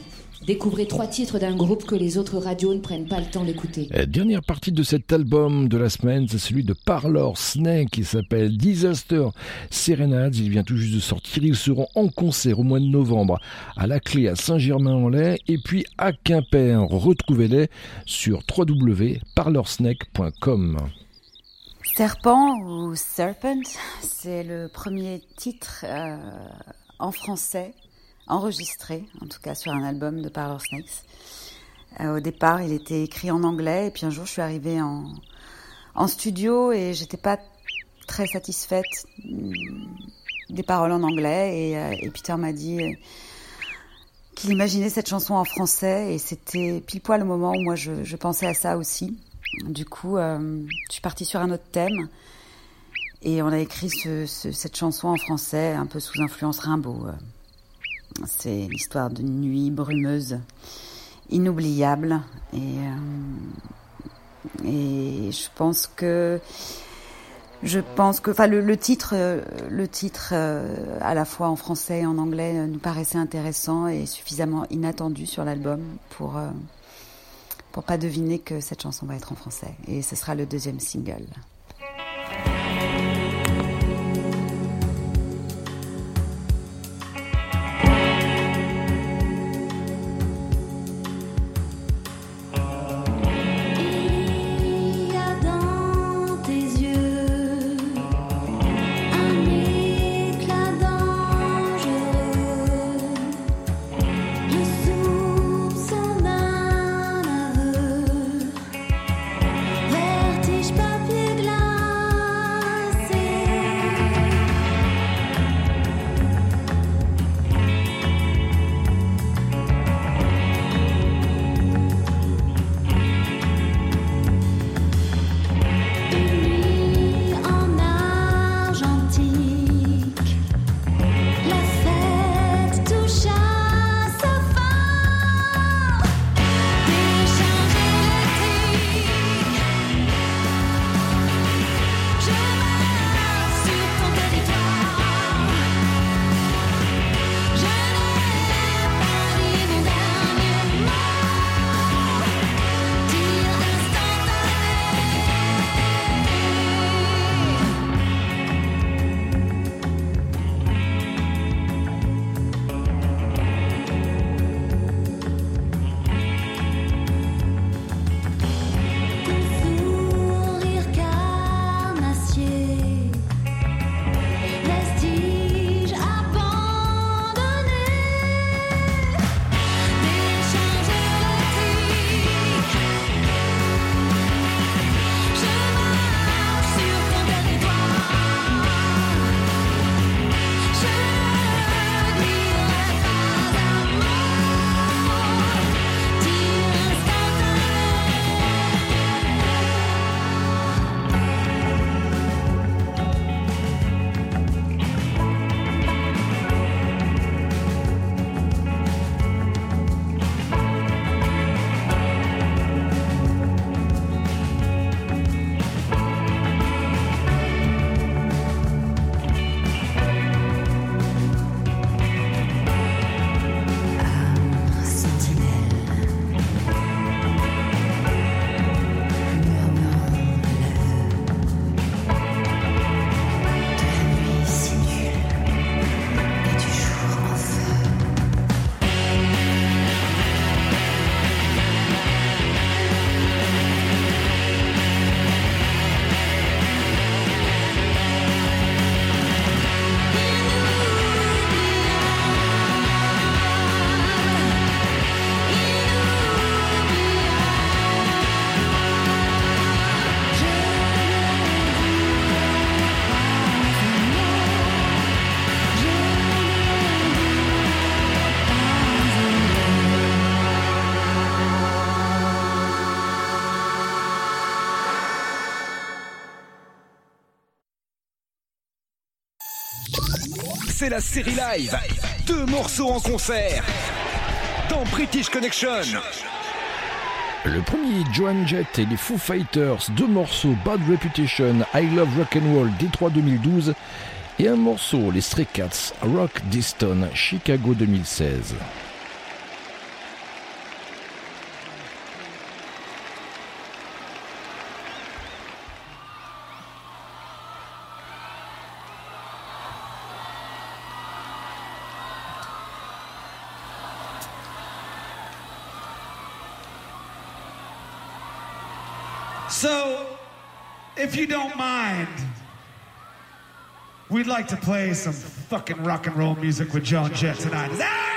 Découvrez trois titres d'un groupe que les autres radios ne prennent pas le temps d'écouter. Dernière partie de cet album de la semaine, c'est celui de Parlor Snake qui s'appelle Disaster Serenades. Il vient tout juste de sortir. Ils seront en concert au mois de novembre à la clé à Saint-Germain-en-Laye et puis à Quimper. Retrouvez-les sur www.parlorsnake.com. Serpent ou Serpent, c'est le premier titre euh, en français enregistré, en tout cas sur un album de Parlor Snakes. Euh, au départ, il était écrit en anglais, et puis un jour, je suis arrivée en, studio et j'étais pas très satisfaite mm, des paroles en anglais. Et, euh, et Peter m'a dit euh, qu'il imaginait cette chanson en français, et c'était pile poil le moment où moi je, pensais à ça aussi. Du coup, je suis partie sur un autre thème. Et on a écrit ce- ce- cette chanson en français, un peu sous influence Rimbaud. C'est l'histoire d'une nuit brumeuse, inoubliable. Et, euh, je pense que. Je pense que, enfin, le, titre, euh, le titre euh, à la fois en français et en anglais euh, nous paraissait intéressant et suffisamment inattendu sur l'album pour euh, pour pas deviner que cette chanson va être en français. Et ce sera le deuxième single. C'est la série live. Deux morceaux en concert. Dans British Connection. Le premier, Joan Jett et les Foo Fighters, deux morceaux, Bad Reputation, I Love Rock and Roll, Détroit 2012, et un morceau, les Stray Cats, Rock Diston, Chicago 2016. We'd like to play some fucking rock and roll music with John Jett tonight.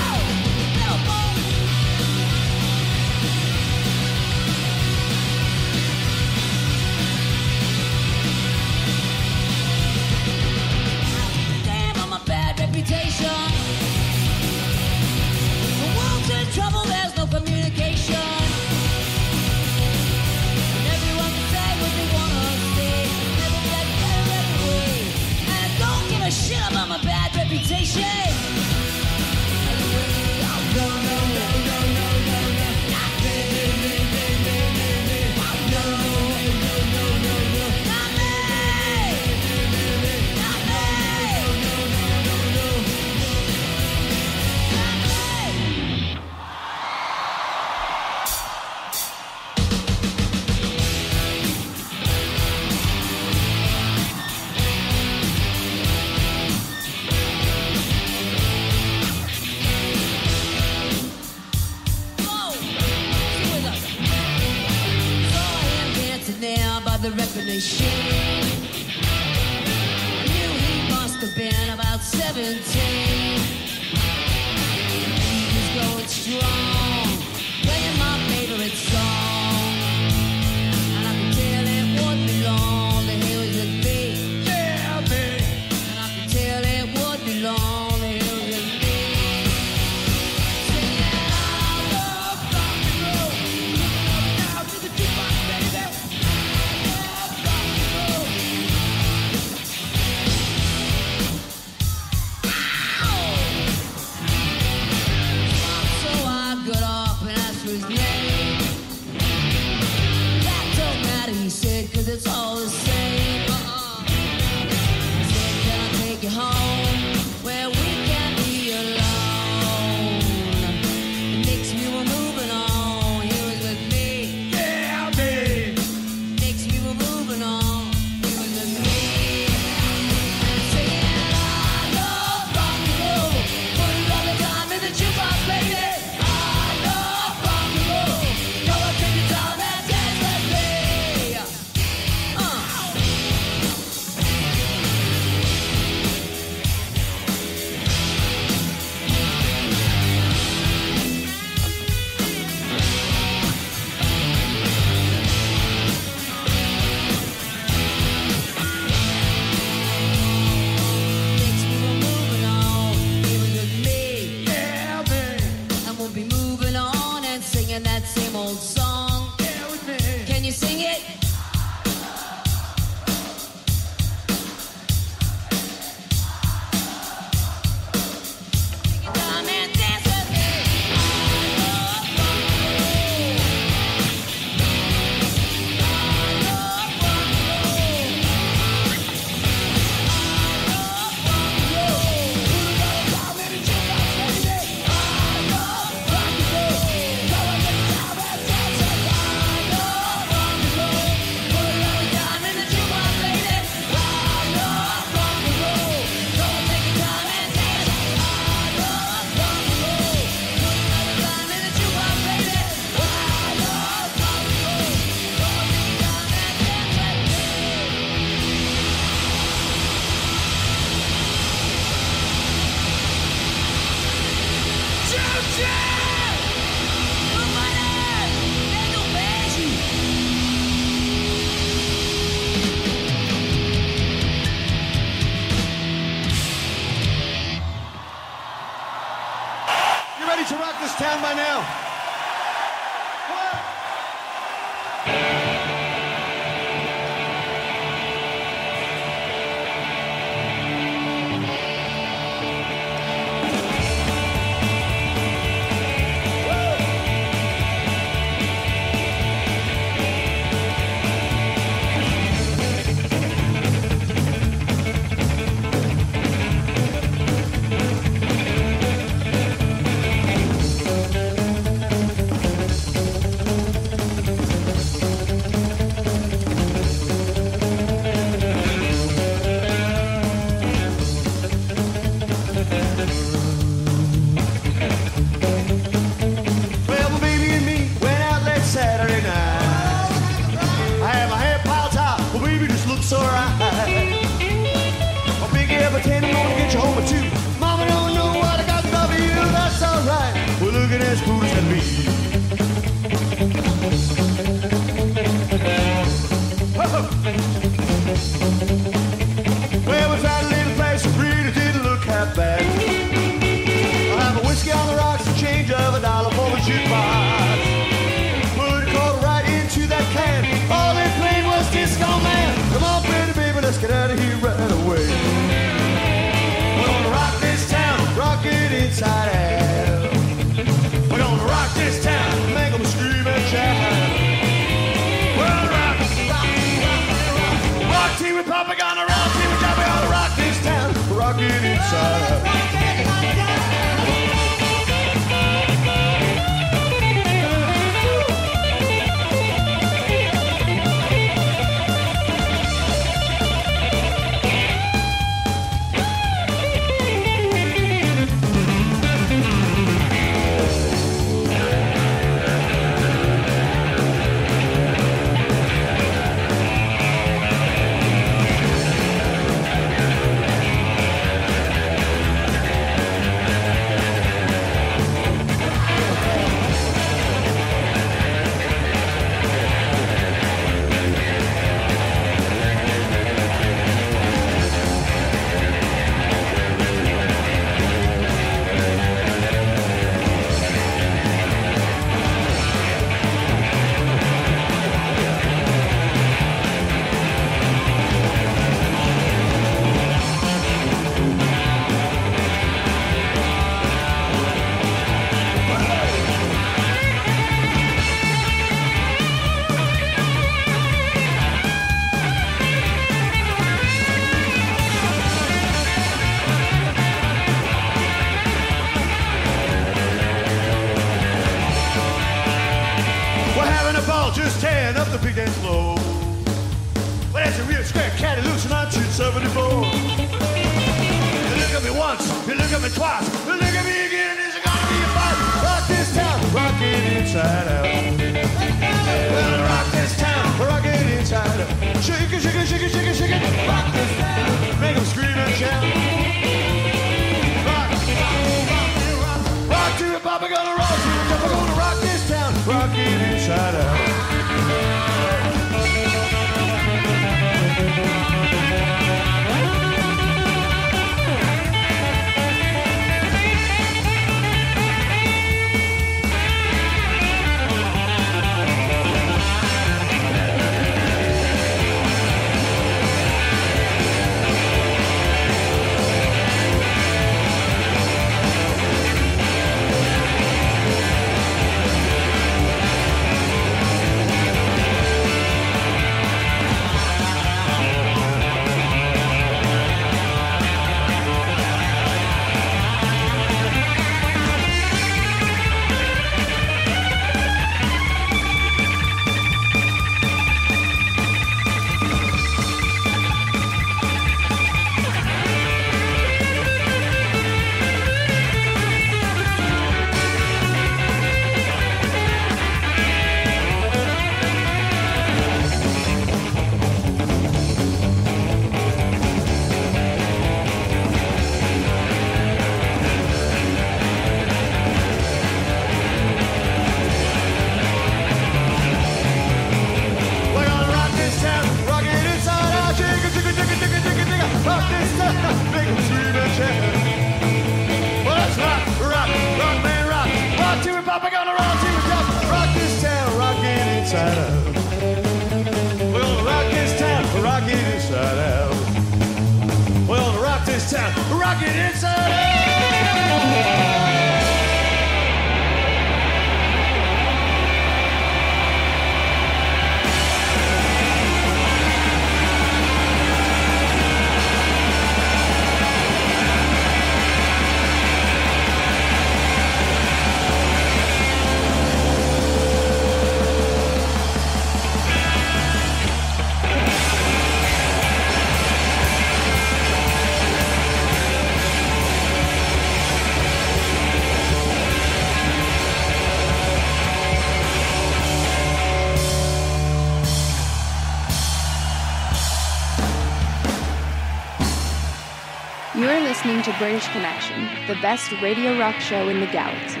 the best radio rock show in the galaxy.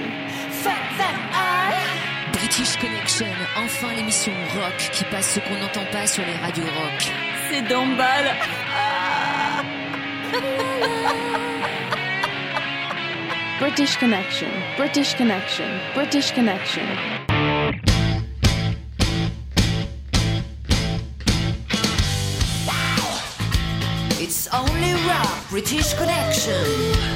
British Connection, enfin l'émission rock qui passe ce qu'on n'entend pas sur les radios rock. C'est d'emballe. British Connection, British Connection, British Connection. It's only rock, British Connection.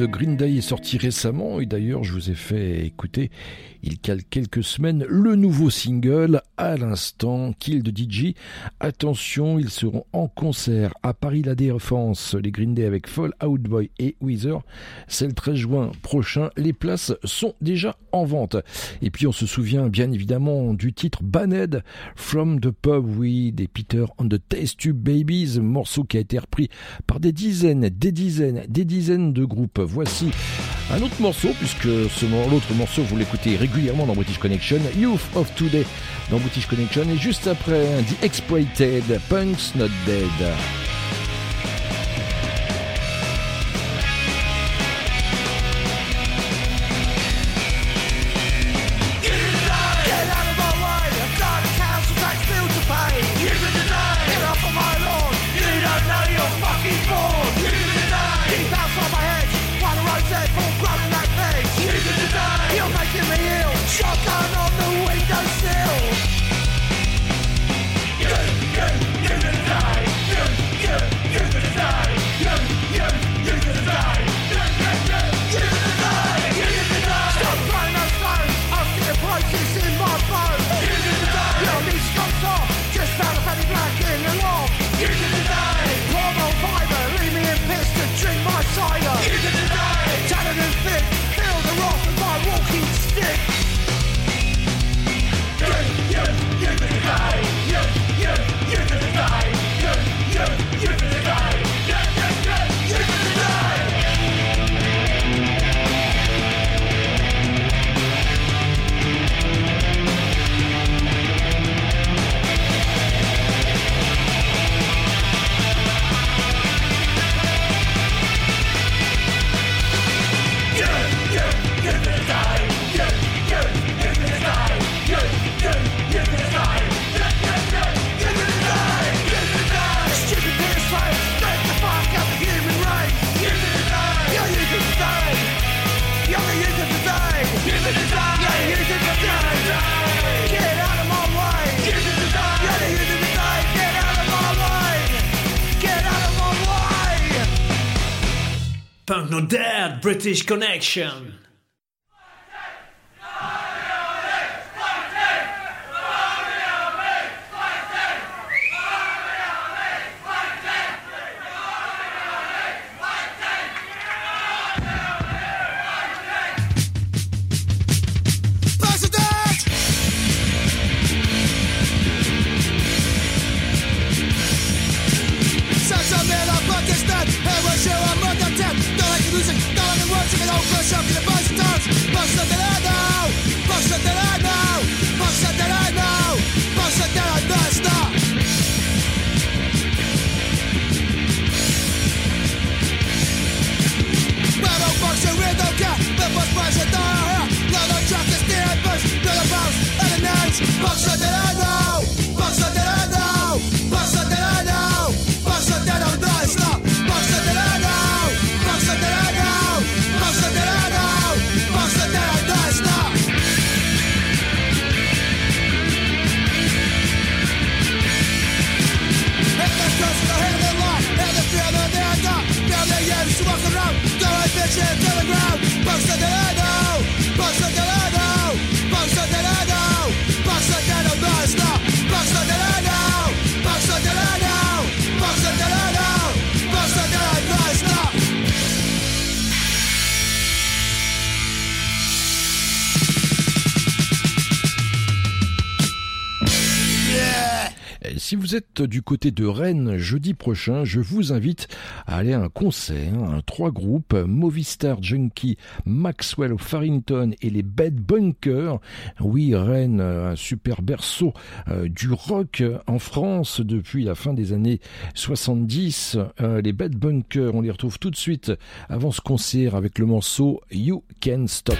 de Green Day est sorti récemment et d'ailleurs je vous ai fait écouter il cale quelques semaines le nouveau single à l'instant, Kill de DJ. Attention, ils seront en concert à Paris La Défense, les Green Day avec Fall Out Boy et Weezer. C'est le 13 juin prochain. Les places sont déjà en vente. Et puis on se souvient bien évidemment du titre Banned From the Pub, oui, des Peter on the Taste Tube Babies, morceau qui a été repris par des dizaines, des dizaines, des dizaines de groupes. Voici un autre morceau, puisque l'autre morceau, vous l'écoutez régulièrement dans British Connection, Youth of Today dans British Connection, et juste après, The Exploited, Punks Not Dead. Punk No Dead British Connection. vous êtes du côté de Rennes jeudi prochain, je vous invite à aller à un concert, trois groupes, Movistar Junkie, Maxwell Farrington et les Bad Bunkers. Oui, Rennes, un super berceau euh, du rock en France depuis la fin des années 70. Euh, les Bad Bunkers, on les retrouve tout de suite avant ce concert avec le morceau You Can Stop.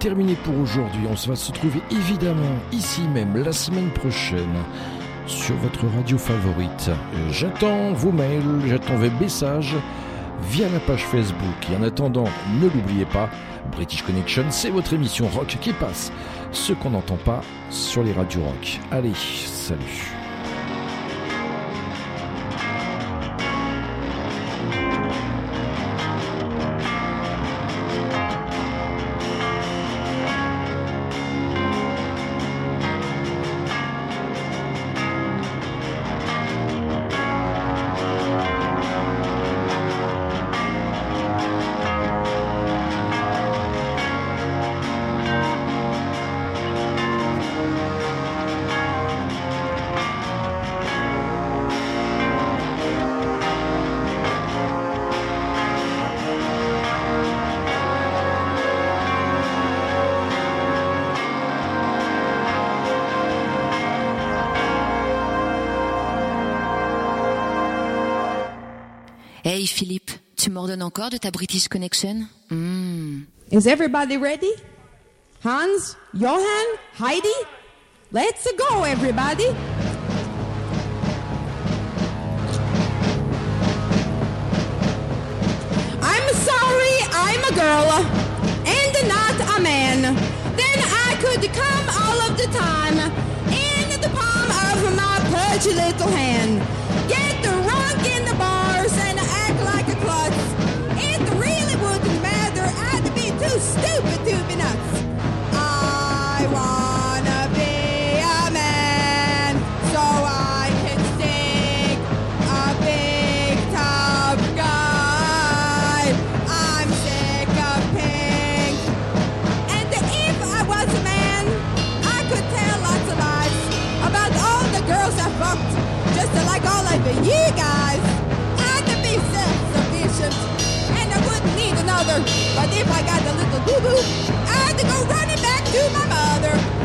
Terminé pour aujourd'hui. On va se trouver évidemment ici même la semaine prochaine sur votre radio favorite. J'attends vos mails, j'attends vos messages via la page Facebook. Et en attendant, ne l'oubliez pas, British Connection, c'est votre émission rock qui passe ce qu'on n'entend pas sur les radios rock. Allez, salut. Encore de ta British Connection Hmm. Is everybody ready? Hans, Johan, Heidi? Let's go, everybody! I'm sorry, I'm a girl and not a man. Then I could come all of the time in the palm of my pudgy little hand. Get drunk in the bars and all of you guys. I'd be self-sufficient, and I wouldn't need another. But if I got a little boo-boo, I'd go running back to my mother.